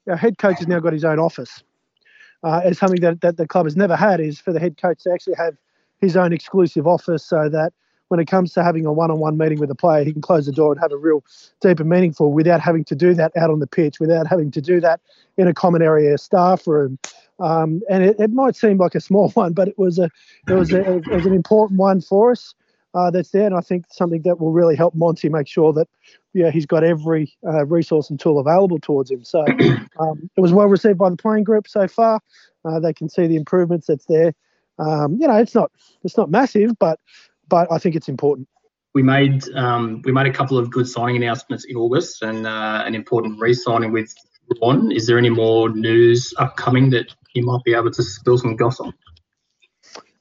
our head coach has now got his own office. Uh, it's something that, that the club has never had is for the head coach to actually have his own exclusive office so that when it comes to having a one-on-one meeting with a player, he can close the door and have a real deep and meaningful without having to do that out on the pitch, without having to do that in a common area staff room. Um, and it, it might seem like a small [laughs] one, but it was a it was a, it was an important one for us. Uh, that's there, and I think something that will really help Monty make sure that yeah he's got every uh, resource and tool available towards him. So [clears throat] um, it was well received by the playing group so far. Uh, they can see the improvements that's there. Um, you know, it's not it's not massive, but but I think it's important. We made um, we made a couple of good signing announcements in August and uh, an important re-signing with Ruon. Is there any more news upcoming that you might be able to spill some goss on?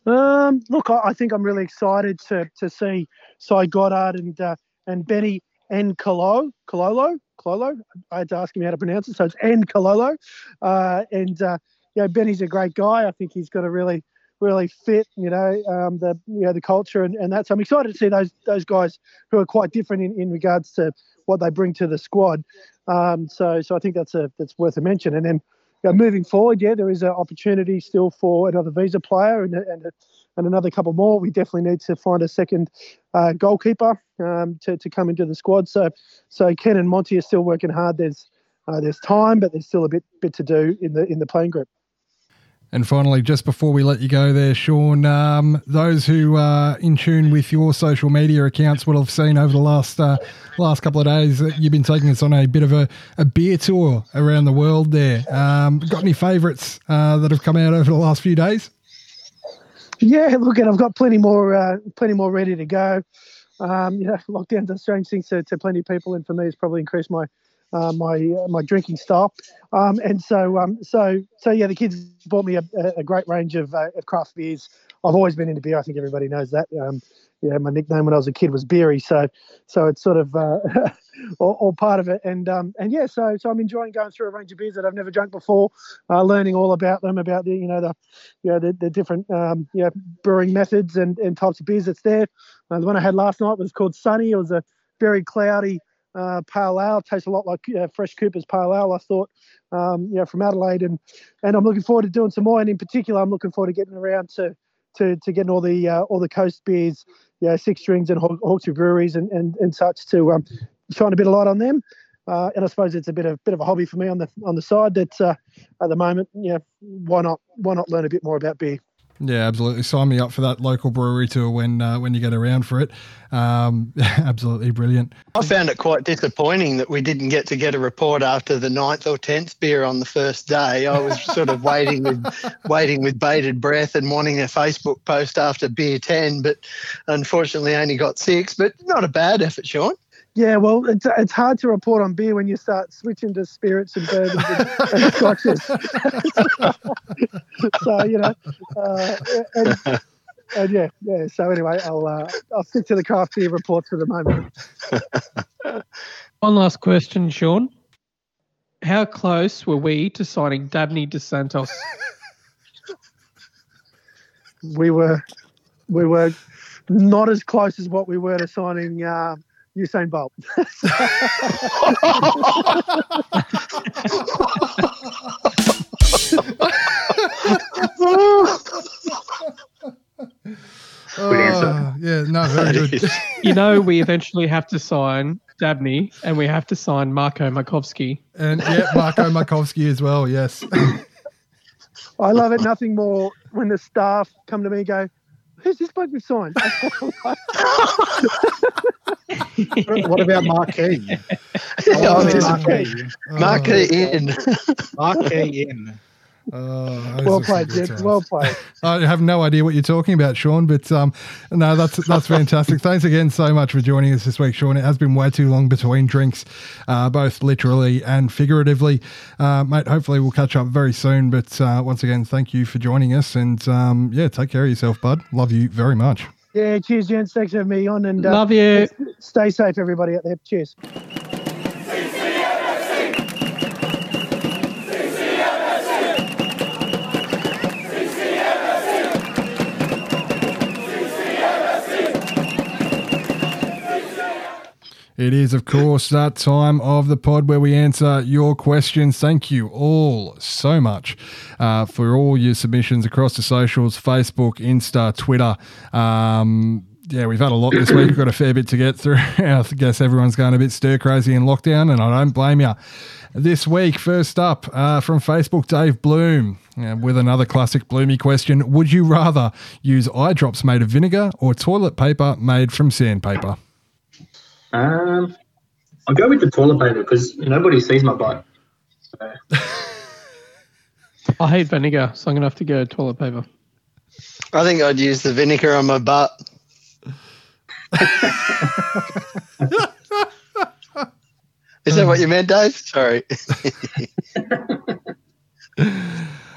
Um, look, I, I think I'm really excited to to see Cy Goddard and uh, and Benny and Cololo, Cololo, Cololo. I had to ask him how to pronounce it, so it's and Cololo. Uh, and uh, you know, Benny's a great guy. I think he's got a really really fit, you know, um, the you know the culture and, and that. So I'm excited to see those those guys who are quite different in, in regards to what they bring to the squad. Um, so so I think that's a that's worth a mention. And then you know, moving forward, yeah, there is an opportunity still for another visa player and and, and another couple more. We definitely need to find a second uh, goalkeeper um, to to come into the squad. So so Ken and Monty are still working hard. There's uh, there's time, but there's still a bit bit to do in the in the playing group. And finally, just before we let you go there, Shaun, um, those who are in tune with your social media accounts will have seen over the last uh, last couple of days that you've been taking us on a bit of a, a beer tour around the world there. Um, got any favourites uh, that have come out over the last few days? Yeah, look, and I've got plenty more, uh, plenty more ready to go. Um, you know, lockdown's a strange thing to, to plenty of people, and for me, it's probably increased my uh, my uh, my drinking style. Um, and so um, so so yeah, the kids bought me a, a great range of, uh, of craft beers. I've always been into beer. I think everybody knows that. Um, yeah, my nickname when I was a kid was Beery, so so it's sort of uh, [laughs] all, all, part of it. And um, and yeah, so so I'm enjoying going through a range of beers that I've never drunk before, learning all about them, about the you know the you know the, the different um, brewing methods and, and types of beers that's there. The one I had last night was called Sunny. It was a very cloudy uh, pale ale. Tastes a lot like uh, fresh Cooper's pale ale. I thought, um, you know, from Adelaide, and and I'm looking forward to doing some more. And in particular, I'm looking forward to getting around to to, to getting all the uh, all the coast beers, you know, six strings and Hawkesbury breweries and, and, and such to um, shine a bit of light on them. Uh, and I suppose it's a bit of bit of a hobby for me on the on the side. That uh, at the moment, yeah, why not why not learn a bit more about beer? Yeah, absolutely. Sign me up for that local brewery tour when uh, when you get around for it. Um, [laughs] absolutely brilliant. I found it quite disappointing that we didn't get to get a report after the ninth or tenth beer on the first day. I was sort of waiting with [laughs] waiting with bated breath and wanting a Facebook post after beer ten, but unfortunately only got six. But not a bad effort, Shaun. Yeah, well, it's, it's hard to report on beer when you start switching to spirits and bourbons and, and [laughs] scotches. [laughs] so you know, uh, and, and, yeah, yeah. So anyway, I'll uh, I'll stick to the craft beer reports for the moment. One last question, Shaun. How close were we to signing Dabney Dos Santos? we were, we were not as close as what we were to signing. Uh, Usain Bolt. [laughs] Good answer. Oh, yeah, no, very [laughs] good. you know, we eventually have to sign Dabney and we have to sign Marco Markovski. And yeah, Marco Markovski as well, yes. [laughs] I love it nothing more when the staff come to me and go, Who's this bloke we've signed? [laughs] what about Marquee? [laughs] Oh, Marquee. Marquee oh, in. Marquee in. Oh, well played, Jed. Well played. I have no idea what you're talking about, Shaun, but um, no, that's that's fantastic. Thanks again so much for joining us this week, Shaun. It has been way too long between drinks, uh, both literally and figuratively. Uh, mate, hopefully we'll catch up very soon. But uh, once again, thank you for joining us, and um, yeah, take care of yourself, bud. Love you very much. Yeah, cheers, gents. Thanks for having me on. And uh, Love you. Stay safe, everybody out there. Cheers. It is, of course, that time of the pod where we answer your questions. Thank you all so much uh, for all your submissions across the socials Facebook, Insta, Twitter. Um, yeah, we've had a lot this week. We've got a fair bit to get through. [laughs] I guess everyone's going a bit stir crazy in lockdown, and I don't blame you. This week, first up uh, from Facebook, Dave Bloom uh, with another classic Bloomy question. Would you rather use eye drops made of vinegar or toilet paper made from sandpaper? Um, I'll go with the toilet paper because nobody sees my butt. So, I hate vinegar, so I'm gonna have to go toilet paper. I think I'd use the vinegar on my butt. [laughs] Is that what you meant, Dave? Sorry. [laughs]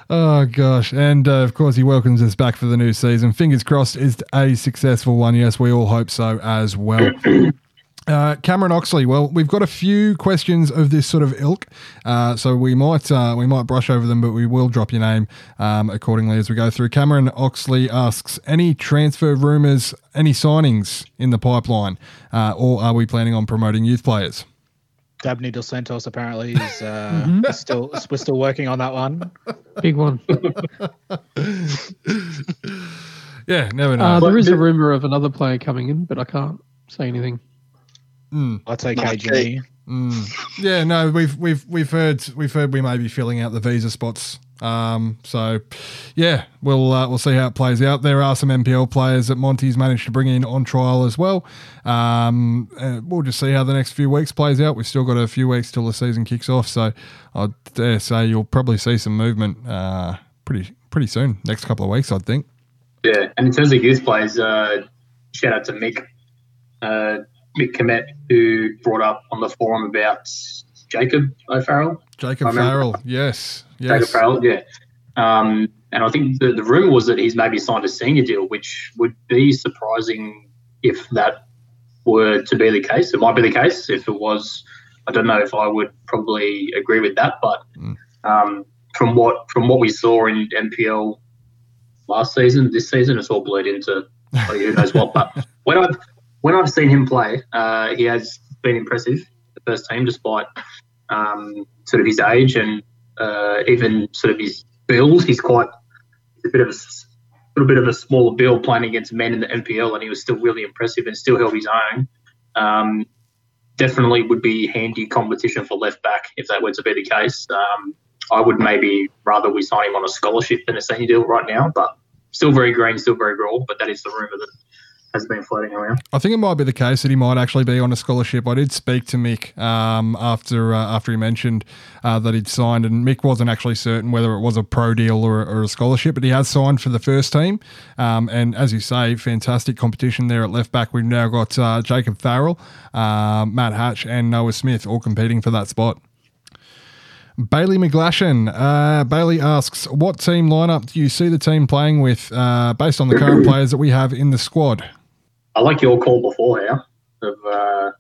Oh gosh, and uh, of course he welcomes us back for the new season. Fingers crossed, is a successful one. Yes, we all hope so as well. [clears throat] Uh, Cameron Oxley. Well, we've got a few questions of this sort of ilk, uh, so we might uh, we might brush over them, but we will drop your name um, accordingly as we go through. Cameron Oxley asks: Any transfer rumours, any signings in the pipeline, uh, or are we planning on promoting youth players? Dabney Dos Santos apparently is uh, [laughs] still we're still working on that one. Big one. [laughs] Yeah, never know. Uh, there is a rumor of another player coming in, but I can't say anything. Mm. I'll take Mark KG. Mm. [laughs] Yeah, no, we've we've we've heard we've heard we may be filling out the visa spots. Um, so yeah, we'll uh, we'll see how it plays out. There are some NPL players that Monty's managed to bring in on trial as well. Um, uh, we'll just see how the next few weeks plays out. We've still got a few weeks till the season kicks off, so I dare say you'll probably see some movement uh, pretty pretty soon. Next couple of weeks, I'd think. yeah, and in terms of youth players, uh, shout out to Mick, uh, Mick Komet, who brought up on the forum about Jacob O'Farrell. Jacob I. Farrell, yes, Jacob yes. Farrell, yeah. Um, and I think the, the rumor was that he's maybe signed a senior deal, which would be surprising if that were to be the case. It might be the case. If it was, I don't know if I would probably agree with that. But Mm. um, from what from what we saw in NPL last season, this season, it's all blurred into who knows what. But [laughs] when I've when I've seen him play, uh, he has been impressive. The first team, despite um, sort of his age and uh, even sort of his build. He's quite a bit of a little bit of a smaller build playing against men in the NPL, and he was still really impressive and still held his own. Um, definitely would be handy competition for left back if that were to be the case. Um, I would maybe rather we sign him on a scholarship than a senior deal right now, but still very green, still very raw. But that is the rumor that has been floating around. I think it might be the case that he might actually be on a scholarship. I did speak to Mick um, after uh, after he mentioned uh, that he'd signed, and Mick wasn't actually certain whether it was a pro deal or, or a scholarship, but he has signed for the first team. Um, and as you say, fantastic competition there at left back. We've now got uh, Jacob Farrell, uh, Matt Hatch, and Noah Smith all competing for that spot. Bailey McGlashan. Uh, Bailey asks, what team lineup do you see the team playing with uh, based on the current players that we have in the squad? I like your call before here of uh,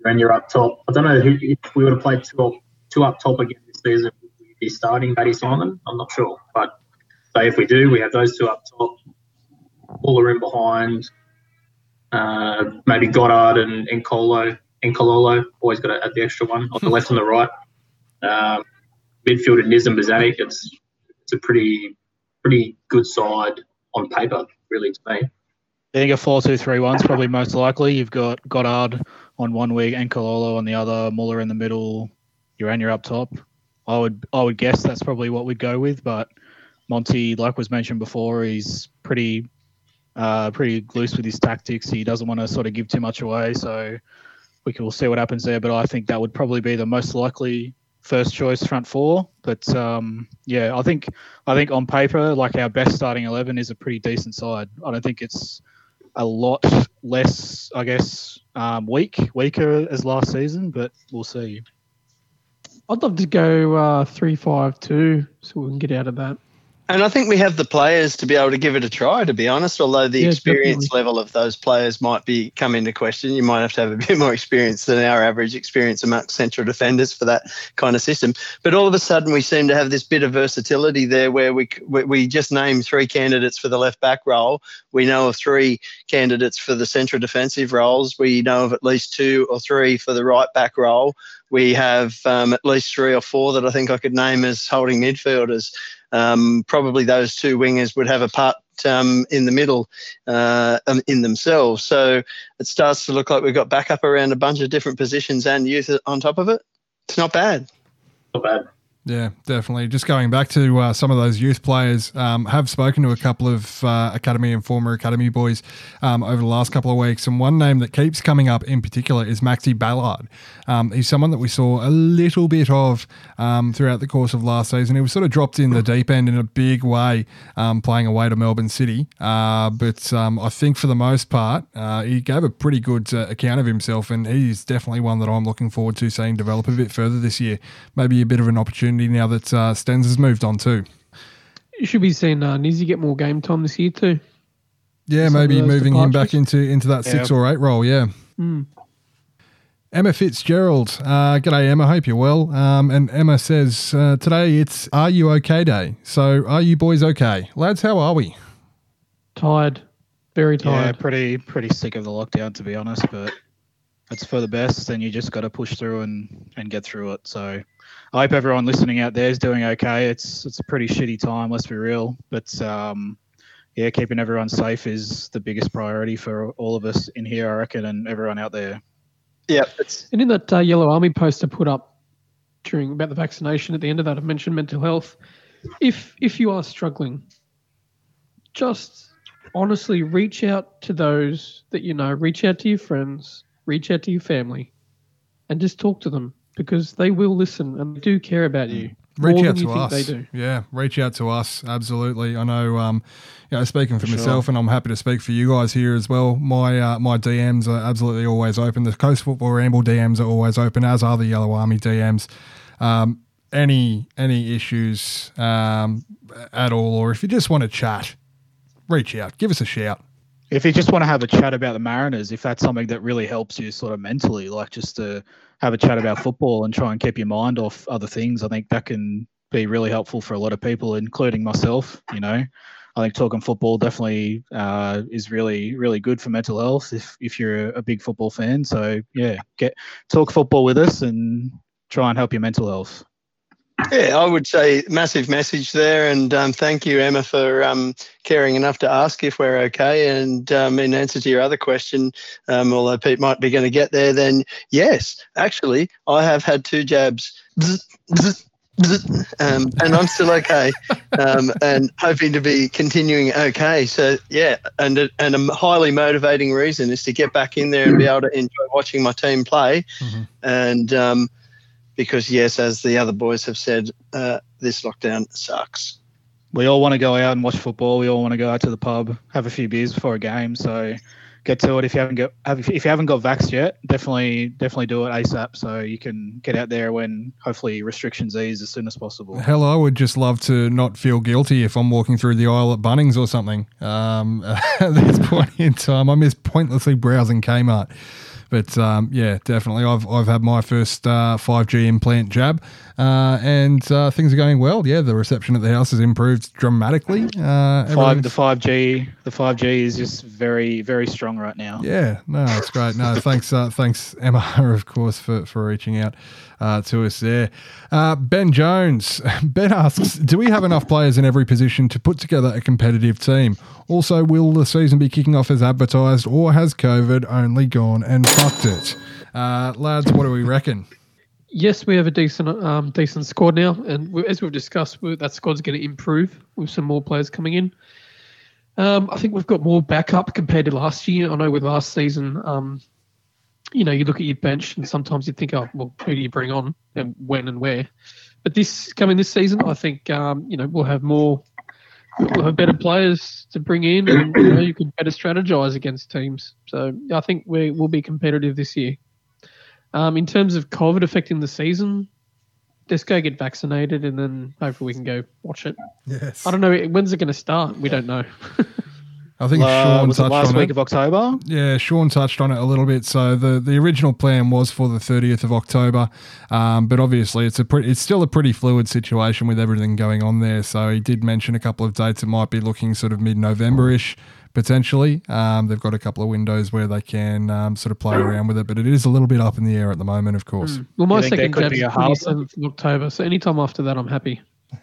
when you're up top. I don't know who, if we would have played two up, two up top again this season. Would we be starting Matty Simon? I'm not sure, but say if we do, we have those two up top. All Fuller in behind. Uh, maybe Goddard and and Colo and Cololo. Always got to add the extra one on the left and the right. [laughs] Um, midfield and Niz and Bozanic. It's it's a pretty pretty good side on paper, really to me. I think a 4 2 3 1 is probably [laughs] most likely. You've got Goddard on one wing and Nkololo on the other, Muller in the middle, Ureña up top. I would I would guess that's probably what we'd go with, but Monty, like was mentioned before, he's pretty uh, pretty loose with his tactics. He doesn't want to sort of give too much away, so we can we'll see what happens there. But I think that would probably be the most likely first choice front four. But um, yeah, I think I think on paper, like our best starting eleven is a pretty decent side. I don't think it's a lot less, I guess, um, weak, weaker as last season, but we'll see. I'd love to go uh, three five two, so we can get out of that. And I think we have the players to be able to give it a try, to be honest, although the Yeah, experience definitely. level of those players might be come into question. You might have to have a [laughs] bit more experience than our average experience amongst central defenders for that kind of system. But all of a sudden, we seem to have this bit of versatility there where we, we we just name three candidates for the left back role. We know of three candidates for the central defensive roles. We know of at least two or three for the right back role. We have um, at least three or four that I think I could name as holding midfielders. Um, probably those two wingers would have a part um, in the middle uh, um, in themselves. So it starts to look like we've got backup around a bunch of different positions and youth on top of it. It's not bad. Not bad. Yeah, definitely. Just going back to uh, some of those youth players, um, have spoken to a couple of uh, academy and former academy boys um, over the last couple of weeks, and one name that keeps coming up in particular is Maxi Ballard. Um, he's someone that we saw a little bit of um, throughout the course of last season. He was sort of dropped in the deep end in a big way, um, playing away to Melbourne City. Uh, but um, I think for the most part, uh, he gave a pretty good uh, account of himself, and he's definitely one that I'm looking forward to seeing develop a bit further this year. Maybe a bit of an opportunity now that uh, Stens has moved on too. You should be seeing uh, Nizzy get more game time this year too. Yeah, Some maybe those moving him back into into that six or eight role. Yeah. Mm. Emma Fitzgerald. Uh, g'day, Emma. Hope you're well. Um, and Emma says uh, today it's Are You Okay Day. So, are you boys okay, lads? How are we? Tired, very tired. Yeah, tired. pretty pretty sick of the lockdown to be honest, but it's for the best, and you just got to push through and and get through it. So I hope everyone listening out there is doing okay. It's it's a pretty shitty time, let's be real, but um, yeah, keeping everyone safe is the biggest priority for all of us in here, I reckon, and everyone out there. Yeah, it's And in that uh, Yellow Army poster put up during about the vaccination, at the end of that, I mentioned mental health. If if you are struggling, just honestly reach out to those that you know. Reach out to your friends. Reach out to your family, and just talk to them because they will listen and they do care about you Reach more out than you to think us. they do. Yeah, reach out to us. Absolutely. I know. Um, you know, speaking for Sure. myself, and I'm happy to speak for you guys here as well. My uh, my DMs are absolutely always open. The Coast Football Ramble DMs are always open, as are the Yellow Army DMs. Um, any any issues um, at all, or if you just want to chat, reach out. Give us a shout. If you just want to have a chat about the Mariners, if that's something that really helps you sort of mentally, like just to have a chat about football and try and keep your mind off other things, I think that can be really helpful for a lot of people, including myself. You know, I think talking football definitely uh, is really, really good for mental health if if you're a big football fan. So yeah, get talk football with us and try and help your mental health. Yeah, I would say massive message there, and um, thank you, Emma, for um, caring enough to ask if we're okay. And um, in answer to your other question, um, although Pete might be going to get there, then yes, actually, I have had two jabs, Bzz, bzz, bzz, um, and I'm still okay, um, and hoping to be continuing okay. So yeah, and a, and a highly motivating reason is to get back in there and be able to enjoy watching my team play, Mhm. and um, because yes, as the other boys have said, uh, this lockdown sucks. we all want to go out and watch football. We all want to go out to the pub, have a few beers before a game. So get to it if you haven't got have, if you haven't got vaxxed yet. Definitely definitely do it ASAP so you can get out there when hopefully restrictions ease as soon as possible. Hell, I would just love to not feel guilty if I'm walking through the aisle at Bunnings or something. Um, [laughs] at this point in time, I miss pointlessly browsing Kmart. But um, yeah, definitely, I've I've had my first uh, 5G implant jab, uh, and uh, things are going well. Yeah, the reception at the house has improved dramatically. Uh, Five the five G the five G is just very very strong right now. Yeah, no, it's great. No, thanks, uh, thanks Emma, [laughs] of course, for, for reaching out uh, to us there. Uh, ben Jones, [laughs] Ben asks, do we have enough players in every position to put together a competitive team? Also, will the season be kicking off as advertised, or has COVID only gone and fucked it? Uh, lads, what do we reckon? Yes, we have a decent um, decent squad now, and we, as we've discussed, we, that squad's going to improve with some more players coming in. Um, I think we've got more backup compared to last year. I know with last season, um, you know, you look at your bench and sometimes you think, oh, well, who do you bring on and when and where? But this coming this season, I think um, you know we'll have more, we'll have better players to bring in, and you know you can better strategize against teams. So I think we will be competitive this year. Um, in terms of COVID affecting the season, just go get vaccinated, and then hopefully we can go watch it. Yes. I don't know when's it going to start. We don't know. [laughs] I think Uh, Shaun was it touched last on week it. of October? Yeah, Shaun touched on it a little bit. So the, the original plan was for the 30th of October, um, but obviously it's a pretty, it's still a pretty fluid situation with everything going on there. So he did mention a couple of dates. It might be looking sort of mid November ish potentially. Um, they've got a couple of windows where they can um, sort of play around with it, but it is a little bit up in the air at the moment, of course. Well, my You think there second could jab's be a twenty half? seventh of October, so anytime after that, I'm happy. [laughs]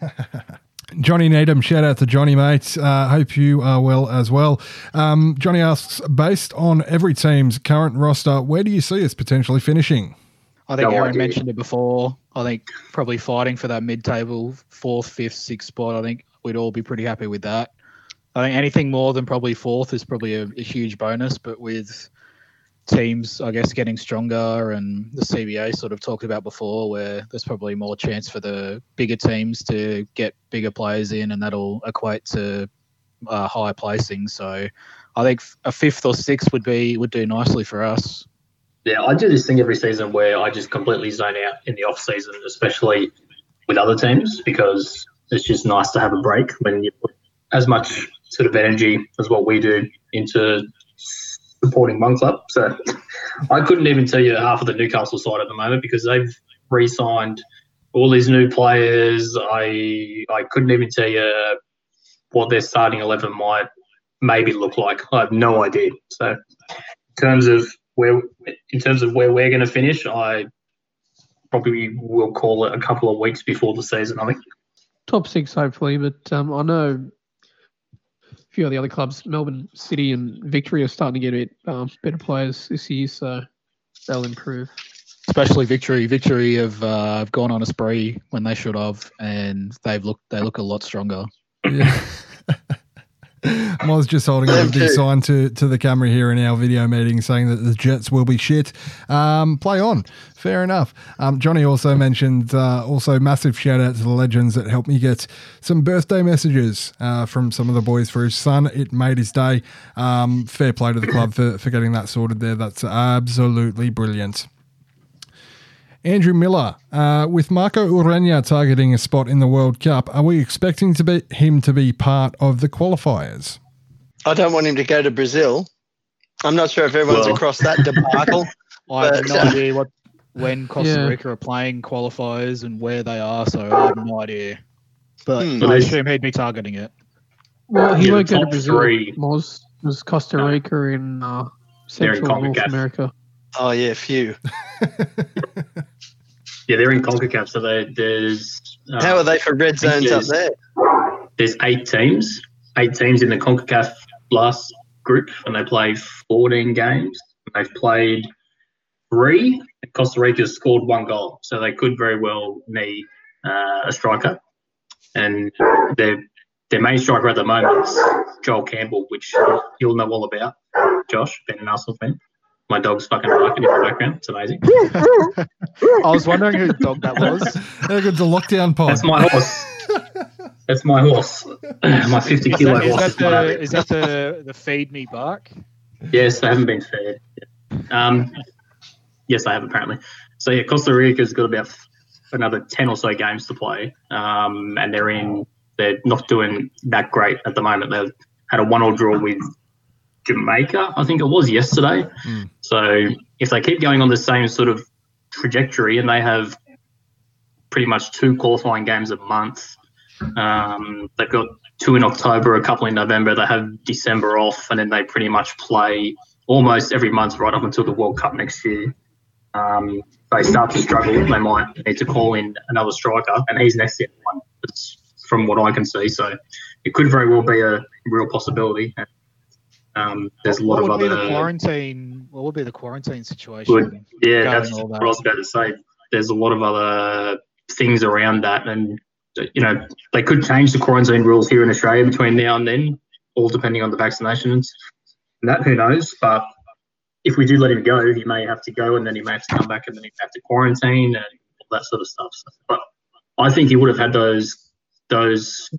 Johnny Needham, shout out to Johnny, mate. Uh, hope you are well as well. Um, Johnny asks, based on every team's current roster, where do you see us potentially finishing? I think No Aaron idea. mentioned it before. I think probably fighting for that mid-table fourth, fifth, sixth spot. I think we'd all be pretty happy with that. I think anything more than probably fourth is probably a, a huge bonus. But with teams, I guess, getting stronger and the CBA sort of talked about before, where there's probably more chance for the bigger teams to get bigger players in, and that'll equate to uh, higher placing. So I think a fifth or sixth would be would do nicely for us. Yeah, I do this thing every season where I just completely zone out in the off season, especially with other teams, because it's just nice to have a break when you put as much sort of energy as what we do into supporting one club. So I couldn't even tell you half of the Newcastle side at the moment because they've re-signed all these new players. I I couldn't even tell you what their starting eleven might maybe look like. I have no idea. So in terms of where in terms of where we're going to finish, I probably will call it a couple of weeks before the season. I think. Top six, hopefully, but um, I know few of the other clubs, Melbourne City and Victory, are starting to get a bit um, better players this year, so they'll improve. especially victory. Victory have uh, have gone on a spree when they should have, and they've looked they look a lot stronger. Yeah. [laughs] [laughs] I was just holding up a big sign to, to the camera here in our video meeting saying that the Jets will be shit. Um, play on. Fair enough. Um, Johnny also mentioned, uh, also massive shout out to the legends that helped me get some birthday messages uh, from some of the boys for his son. It made his day. Um, fair play to the club for, for getting that sorted there. That's absolutely brilliant. Andrew Miller, uh, with Marco Ureña targeting a spot in the World Cup, are we expecting to be him to be part of the qualifiers? I don't want him to go to Brazil. I'm not sure if everyone's Well. across that debacle. [laughs] I have But, no uh, idea what when [laughs] Costa Yeah. Rica are playing qualifiers and where they are, so I have no idea. But Hmm. I assume he'd be targeting it. Well, he Yeah, won't go to Brazil. three- Moz was Costa No. Rica in uh, They're in Central North America. Oh yeah, few. [laughs] Yeah, they're in Concacaf, so they, there's uh, How are they for red zones up there? there's eight teams, eight teams in the Concacaf last group, and they play 14 games. They've played three. Costa Rica scored one goal, so they could very well need uh, a striker. And their their main striker at the moment is Joel Campbell, which you'll know all about. Josh, being an Arsenal fan. My dog's fucking barking in the background. It's amazing. I was wondering whose dog that was. [laughs] It's goes the lockdown pod. That's my horse. That's my horse. [clears throat] my 50 Is kilo that, is horse. that is my the is that the the feed me bark? Yes, they haven't been fed. Um, yes, I have apparently. So yeah, Costa Rica's got about another ten or so games to play, um, and they're in. They're not doing that great at the moment. They've had a one-all draw with Jamaica, I think it was yesterday. Mm. So if they keep going on the same sort of trajectory, and they have pretty much two qualifying games a month, um, they've got two in October, a couple in November. They have December off, and then they pretty much play almost every month right up until the World Cup next year. Um, they start to struggle. They might need to call in another striker, and he's next to one. From what I can see. So it could very well be a real possibility. Um, there's a lot what of would be the other quarantine? What would be the quarantine situation? Good. Yeah, that's all what. I was about to say. There's a lot of other things around that, and you know they could change the quarantine rules here in Australia between now and then, all depending on the vaccinations. And that who knows? But if we do let him go, he may have to go, and then he may have to come back, and then he have to quarantine and all that sort of stuff. So, but I think he would have had those those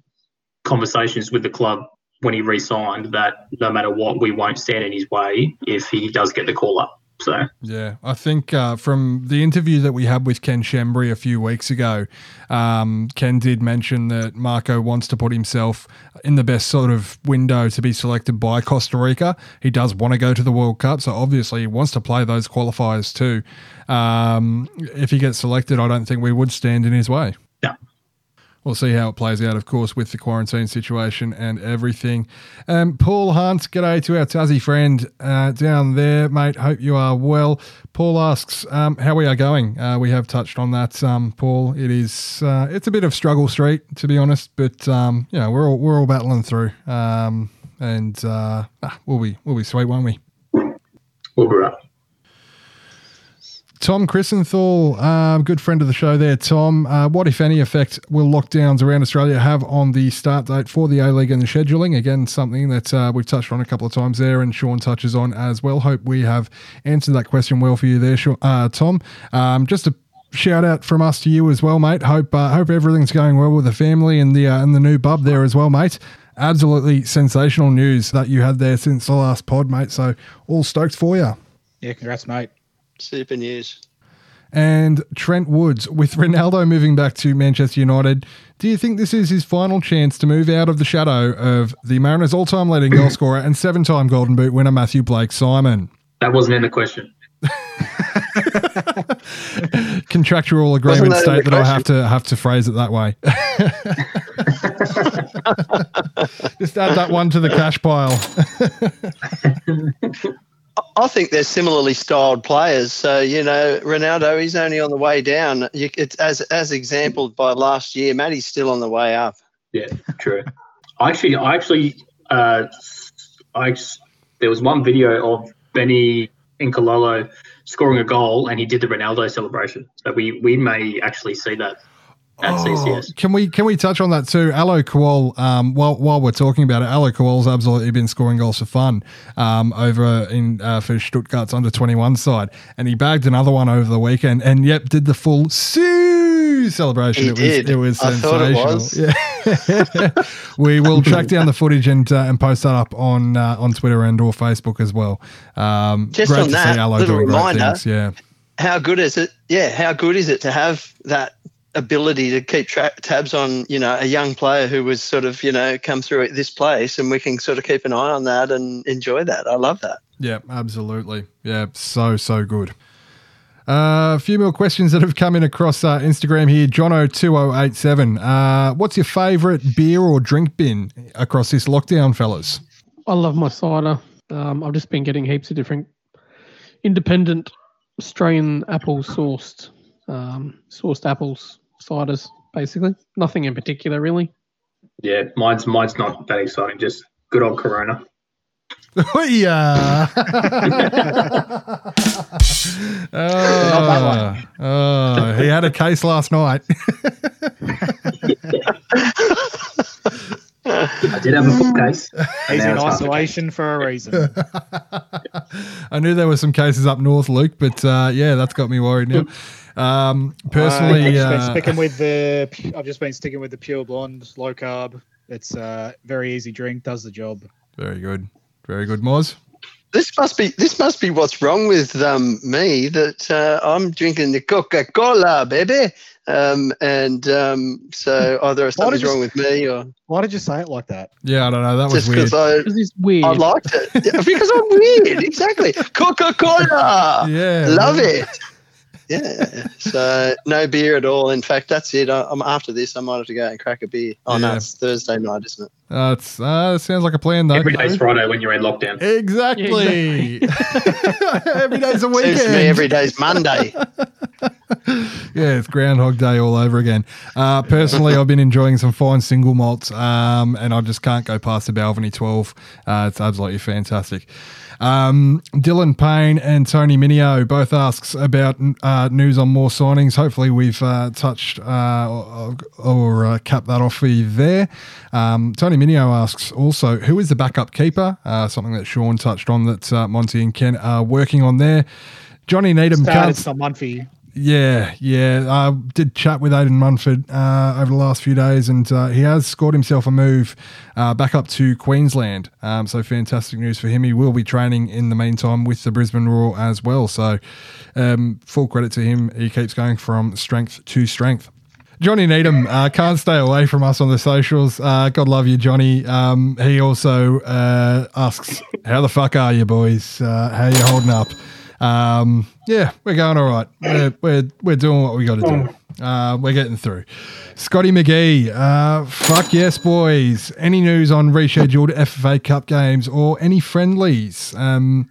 conversations with the club when he re-signed that no matter what, we won't stand in his way if he does get the call up. So Yeah, I think uh, from the interview that we had with Ken Schembri a few weeks ago, um, Ken did mention that Marco wants to put himself in the best sort of window to be selected by Costa Rica. He does want to go to the World Cup, so obviously he wants to play those qualifiers too. Um, if he gets selected, I don't think we would stand in his way. Yeah. We'll see how it plays out, of course, with the quarantine situation and everything. Um, Paul Hunt, g'day to our Tassie friend uh, down there, mate. Hope you are well. Paul asks um, how we are going. Uh, we have touched on that, um, Paul. It is uh, it's a bit of struggle street, to be honest, but um, you know we're all we're all battling through, um, and uh, ah, we'll be we'll be sweet, won't we? we'll be right. Tom Christenthal, um, good friend of the show there. Tom, uh, what, if any, effect will lockdowns around Australia have on the start date for the A League and the scheduling? Again, something that uh, we've touched on a couple of times there, and Shaun touches on as well. Hope we have answered that question well for you there, uh, Tom. Um, just a shout out from us to you as well, mate. Hope uh, hope everything's going well with the family and the uh, and the new bub there as well, mate. Absolutely sensational news that you had there since the last pod, mate. So all stoked for you. Yeah, congrats, mate. Super news. And Trent Woods, with Ronaldo moving back to Manchester United, do you think this is his final chance to move out of the shadow of the Mariners' all time leading goal [clears throat] scorer and seven time Golden Boot winner Matthew Blake Simon? That wasn't in the question. [laughs] Contractual agreement that state that I have to have to phrase it that way. [laughs] [laughs] Just add that one to the cash pile. I think they're similarly styled players. So you know, Ronaldo, he's only on the way down. You, it's as as exampled by last year. Matty's still on the way up. Yeah, true. I actually, I actually, uh, I there was one video of Benny Nkololo scoring a goal, and he did the Ronaldo celebration. So we we may actually see that at CCS. Oh, Can we can we touch on that too? Alou Kuol, um, while while we're talking about it, Alou Kuol's absolutely been scoring goals for fun um, over in uh, for Stuttgart's under twenty one side, and he bagged another one over the weekend, and yep, did the full Sue celebration. He it was did. it was I thought it sensational. was. Yeah. [laughs] we will track down the footage and uh, and post that up on uh, on Twitter and or Facebook as well. Um, Just great on to that, see Alou little doing reminder, things. Yeah. How good is it? Yeah, how good is it to have that ability to keep tra- tabs on you know a young player who was sort of you know come through at this place, and we can sort of keep an eye on that and enjoy that. I love that. Yeah, absolutely. Yeah, so, so good. Uh, a few more questions that have come in across uh, Instagram here. Jono2087. Uh, what's your favourite beer or drink bin across this lockdown, fellas? I love my cider. Um, I've just been getting heaps of different independent Australian apple sourced um, sourced apples ciders, basically. Nothing in particular, really. Yeah, mine's mine's not that exciting. Just good old Corona. [laughs] yeah. [laughs] oh, oh, he had a case last night. [laughs] I did have a full case. He's in it's half a isolation for a reason. I knew there were some cases up north, Luke, but uh, yeah, that's got me worried now. Um, personally, I've just been uh, sticking with the. I've just been sticking with the pure blonde, low carb. It's a very easy drink, does the job. very good, very good, Moz. This must be this must be what's wrong with um, me that uh, I'm drinking the Coca Cola, baby. Um, and um, so either something's did wrong with me or Why did you say it like that? Yeah, I don't know. That was just weird. because I. It's weird. I liked it Yeah, because I'm weird. Exactly, [laughs] Coca Cola. Yeah, love man. it. Yeah. So no beer at all. In fact, that's it. I, I'm after this. I might have to go and crack a beer. Oh no, it's Thursday night, isn't it? Uh, it's, uh, sounds like a plan, though. Every day's Friday when you're in lockdown. Exactly. [laughs] every day's a Seems to me every day's Monday. [laughs] yeah, it's Groundhog Day all over again. Uh, personally, I've been enjoying some fine single malts, um, and I just can't go past the Balvenie 12. Uh, it's absolutely fantastic. Um, Dylan Payne and Tony Minio both asks about uh, news on more signings. Hopefully, we've uh, touched uh, or, or uh, capped that off for you there. Um, Tony Minio asks also, who is the backup keeper? Uh, something that Shaun touched on that uh, Monty and Ken are working on there. Johnny Needham Started can't someone for you. Yeah, yeah. I did chat with Aidan Munford uh, over the last few days, and uh, he has scored himself a move uh, back up to Queensland. Um, so fantastic news for him. He will be training in the meantime with the Brisbane Roar as well. So um, full credit to him. He keeps going from strength to strength. Johnny Needham uh, can't stay away from us on the socials. Uh, God love you, Johnny. Um, he also uh, asks, "How the fuck are you, boys? Uh, how you holding up?" Um, yeah, we're going all right. We're we're, we're doing what we got to do. Uh, we're getting through. Scotty McGee, uh, fuck yes, boys. Any news on rescheduled FFA Cup games or any friendlies? Um,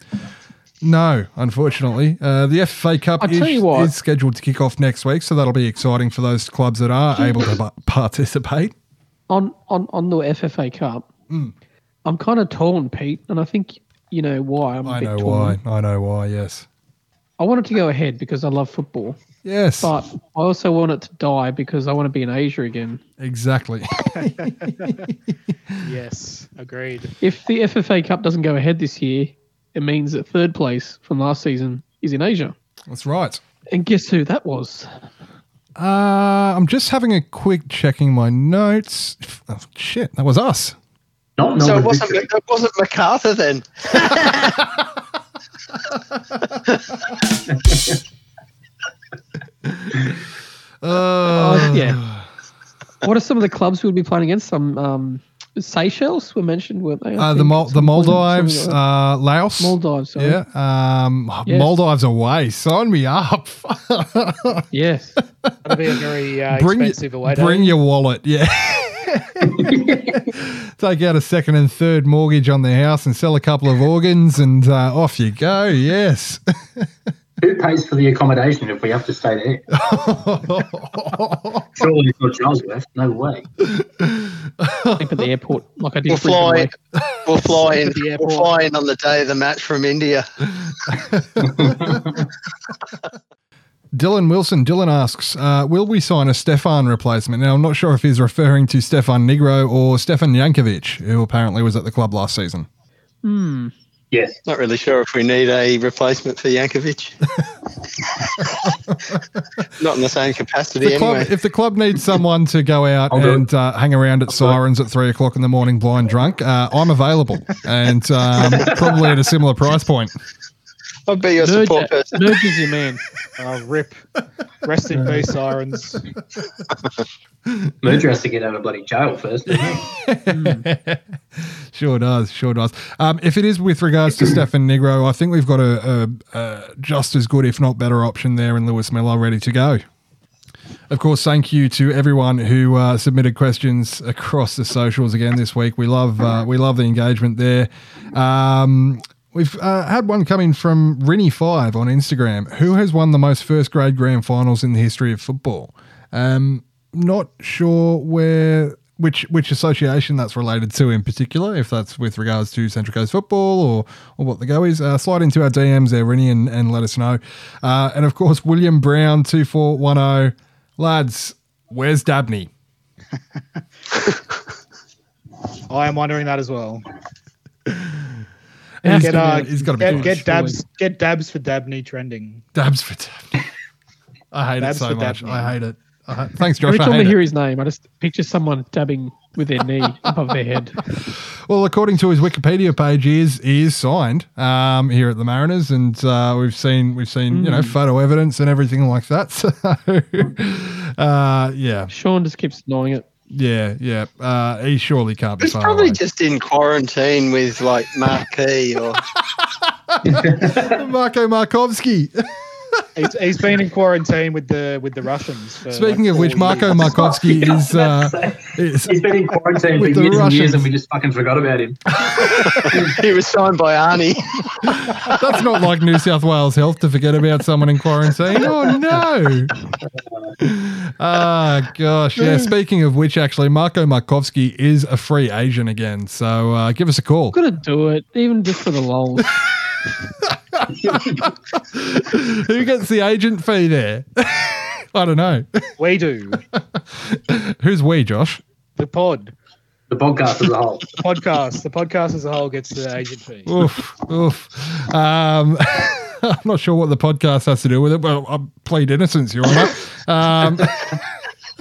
no, unfortunately. Uh, the FFA Cup is, is scheduled to kick off next week, so that'll be exciting for those clubs that are able to pa- participate. on on on the FFA Cup, Mm. I'm kind of torn, Pete, and I think you know why. I'm a I bit know torn. why. I know why. Yes. I want it to go ahead because I love football, Yes. but I also want it to die because I want to be in Asia again. exactly. [laughs] [laughs] Yes, agreed. If the FFA Cup doesn't go ahead this year, it means that third place from last season is in Asia. That's right. And guess who that was? Uh, I'm just having a quick checking my notes. Oh, shit, that was us. Not So it wasn't it wasn't MacArthur then. Uh, yeah. [laughs] What are some of the clubs we'll be playing against? Some um, Seychelles were mentioned, weren't they? I Uh, the think, the Maldives, uh, Laos. that. Maldives. Sorry. Yeah. Um, Yes. Maldives away. Sign me up. Yes. [laughs] That'll be a very uh, bring expensive away day. bring your wallet. Yeah. [laughs] Take out a second and third mortgage on the house and sell a couple of organs, and uh, off you go. Yes. [laughs] Who pays for the accommodation if we have to stay there? [laughs] Surely it's not Charles left. No way. Sleep at the airport like I did. We'll fly. We'll fly in. the We'll fly in on the day of the match from India. Dylan Wilson. Dylan asks, uh, "Will we sign a Stefan replacement?" Now, I'm not sure if he's referring to Stefan Nigro or Stefan Jankovic, who apparently was at the club last season. Hmm. Yes. Not really sure if we need a replacement for Yankovic. [laughs] Not in the same capacity the club, anyway. if the club needs someone to go out I'll and uh, hang around at Sirens at three o'clock in the morning, blind drunk, uh, I'm available, and um, probably at a similar price point. I'll be your support Nurj, person. Nurj is your man. Oh, [laughs] rip. Rest in peace, Sirens. Merger has to get out of bloody jail first. doesn't? [laughs] Sure does, sure does. Um, if it is with regards to Stefan Nigro, I think we've got a, a, a just as good, if not better, option there in Lewis Miller ready to go. Of course, thank you to everyone who uh, submitted questions across the socials again this week. We love uh, we love the engagement there. Um, we've uh, had one coming from Rinny Five on Instagram. Who has won the most first grade grand finals in the history of football? Um, not sure where which which association that's related to in particular. If that's with regards to Central Coast football or or what the go is, uh, slide into our DMs there, Rinny, and, and let us know. Uh, and of course, William Brown two four one zero, lads. Where's Dabney? [laughs] I am wondering that as well. [laughs] He's Get, uh, be- he's got to be get, get surely. dabs, get dabs for Dabney trending. Dabs for Dabney. I hate Dabs it so much. Dabney. I hate it. I ha- Thanks, Josh. Every I time I hate hear it. his name, I just picture someone dabbing with their knee [laughs] above their head. Well, according to his Wikipedia page, he is he is signed um, here at the Mariners, and uh, we've seen we've seen you know photo evidence and everything like that. [laughs] So, uh, yeah, Shaun just keeps denying it. Yeah, yeah. Uh, he surely can't be He's probably away. just in quarantine with like Marquee or [laughs] Marco Markovsky. [laughs] He's, he's been in quarantine with the with the Russians. For Speaking like of which, Marco Marko years. Markovsky [laughs] is uh, is He's been in quarantine for With the years and years, Russians. and we just fucking forgot about him. [laughs] he was signed by Arnie. [laughs] that's not like New South Wales Health to forget about someone in quarantine. Oh no! Ah, gosh. Yeah. Speaking of which, actually, Marco Markovsky is a free agent again. So uh, give us a call. Gotta do it, even just for the lols. [laughs] Who gets the agent fee there? [laughs] I don't know. We do [laughs] Who's we, Josh? the pod, The podcast as a whole. the podcast, the podcast as a whole gets the agent fee. Oof, oof. Um, I'm not sure what the podcast has to do with it, but I plead innocence, Your Honour. Um,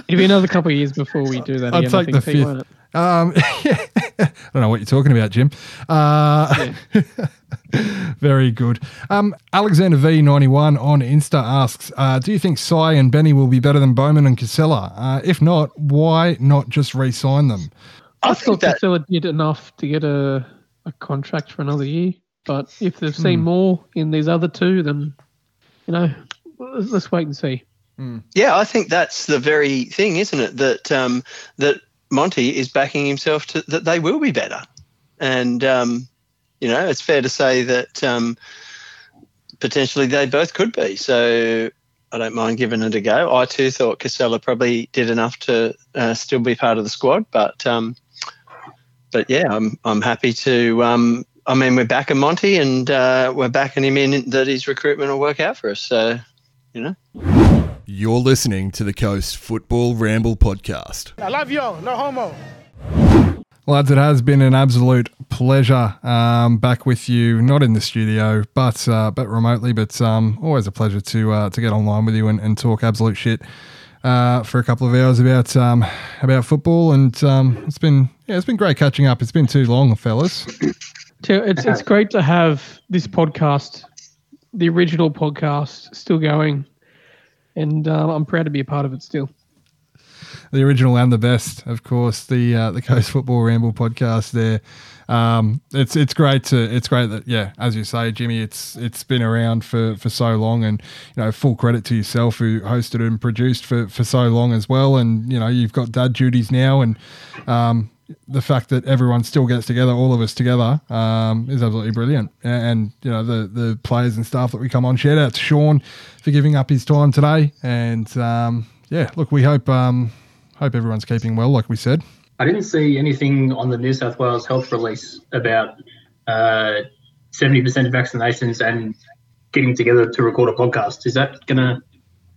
It'll be another couple of years before we do that I'll again. I take the think, Pete, fifth. It? Um, [laughs] I don't know what you're talking about, Jim. Uh, [laughs] very good. Um, Alexander V91 on Insta asks, uh, do you think Cy and Benny will be better than Bowman and Casella? Uh, if not, why not just re-sign them? I, I thought think that Casella did enough to get a, a contract for another year. But if they've seen Hmm. more in these other two, then, you know, let's, let's wait and see. Yeah, I think that's the very thing, isn't it? That um, that Monty is backing himself to that they will be better, and um, you know it's fair to say that um, potentially they both could be. So I don't mind giving it a go. I too thought Casella probably did enough to uh, still be part of the squad, but um, but yeah, I'm I'm happy to. Um, I mean, we're backing Monty, and uh, we're backing him in that his recruitment will work out for us. So you know. You're listening to the Coast Football Ramble podcast. I love you. No homo. Lads, it has been an absolute pleasure um, back with you, not in the studio, but uh, but remotely. But um, always a pleasure to uh, to get online with you and, and talk absolute shit uh, for a couple of hours about um, about football. And um, it's been yeah, it's been great catching up. It's been too long, fellas. It's it's great to have this podcast, the original podcast, still going, and uh, I'm proud to be a part of it still. the original and the best, of course, the uh, the Coast Football Ramble podcast. There, um, it's it's great to it's great that yeah, as you say, Jimmy, it's it's been around for, for so long, and you know, full credit to yourself who hosted and produced for, for so long as well, and you know, you've got dad duties now, and um, the fact that everyone still gets together, all of us together, um, is absolutely brilliant. A- And, you know the the players and staff that we come on. Shout out to Shaun for giving up his time today, and um, yeah, look, we hope um, hope everyone's keeping well, like we said. I didn't see anything on the New South Wales health release about uh, 70% vaccinations and getting together to record a podcast. Is that going to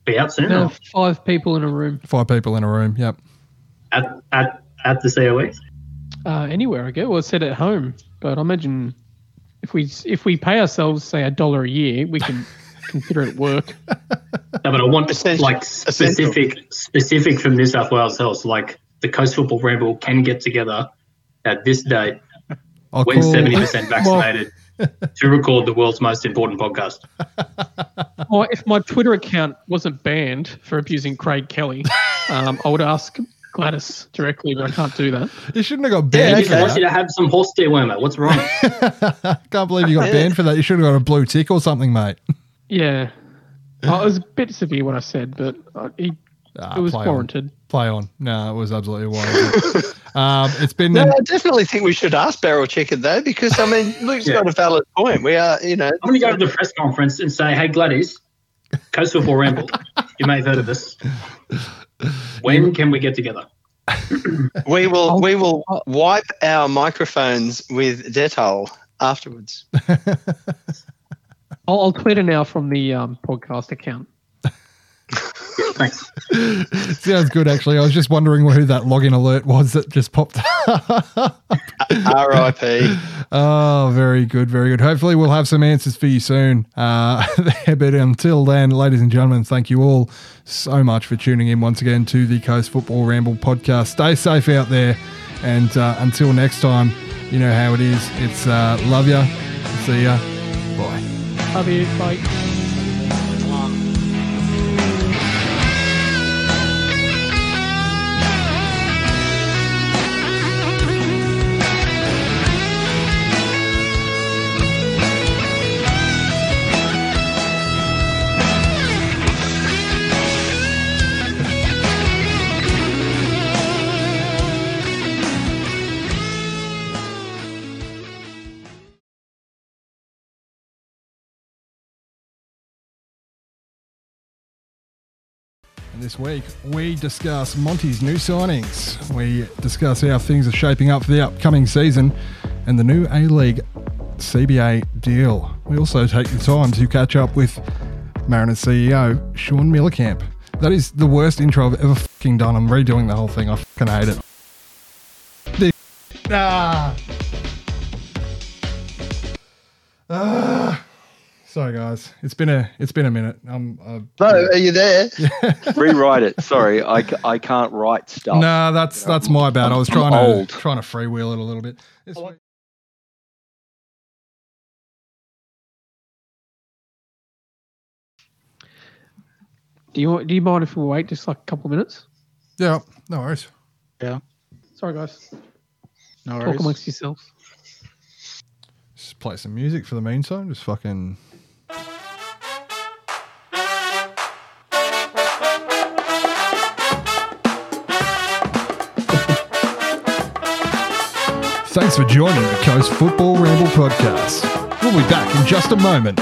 be out soon? Now, or five people in a room, Five people in a room. Yep. At, at, at the COE? uh, anywhere I go. Well, said at home, but I imagine if we if we pay ourselves say a dollar a year, we can [laughs] consider it work. No, but I want Essential. like specific specific from New South Wales Health. Like the Coast Football Ramble can get together at this date I'll when 70% [laughs] vaccinated to record the world's most important podcast. Or if my Twitter account wasn't banned for abusing Craig Kelly, [laughs] um, I would ask Gladys directly, but I can't do that. You shouldn't have got banned he for just wants you to have some horse dewormer. What's wrong? [laughs] Can't believe you got banned for that. You should have got a blue tick or something, mate. Yeah. Oh, it was a bit severe what I said, but uh, he, Ah, it was play on. warranted. Play on. No, it was absolutely warranted. [laughs] um, it's been No, I definitely think we should ask Barrel Chicken though, because I mean, Luke's Yeah. got a valid point. We are, you know, I'm going to go to the press conference and say, hey, Gladys, Coast Football Ramble, you may have heard of this. When can we get together? [clears throat] we will we will wipe our microphones with Dettol afterwards. [laughs] I'll, I'll tweet it now from the um, podcast account. Thanks. [laughs] sounds good. Actually, I was just wondering who that login alert was that just popped up. [laughs] R.I.P. Oh, very good, very good. Hopefully, we'll have some answers for you soon. Uh, [laughs] but until then, ladies and gentlemen, thank you all so much for tuning in once again to the Coast Football Ramble podcast. Stay safe out there, and uh, until next time, you know how it is. It's uh, love ya, see ya, bye. Love you. Bye. This week, we discuss Monty's new signings. We discuss how things are shaping up for the upcoming season and the new A League CBA deal. We also take the time to catch up with Mariners CEO Shaun Mielekamp. That is the worst intro I've ever fucking done. I'm redoing the whole thing. I fucking hate it. Ah. Ah. Sorry, guys. It's been a it's been a minute. Um, uh, No, are you there? [laughs] Rewrite it. Sorry, I, I can't write stuff. no, that's that's my bad. I was I'm trying old. to trying to freewheel it a little bit. This week- Do you do you mind if we wait just like a couple of minutes? Yeah, no worries. Yeah. Sorry, guys. No worries. Talk amongst yourselves. Just play some music for the meantime. Just fucking. Thanks for joining the Coast Football Ramble podcast. We'll be back in just a moment.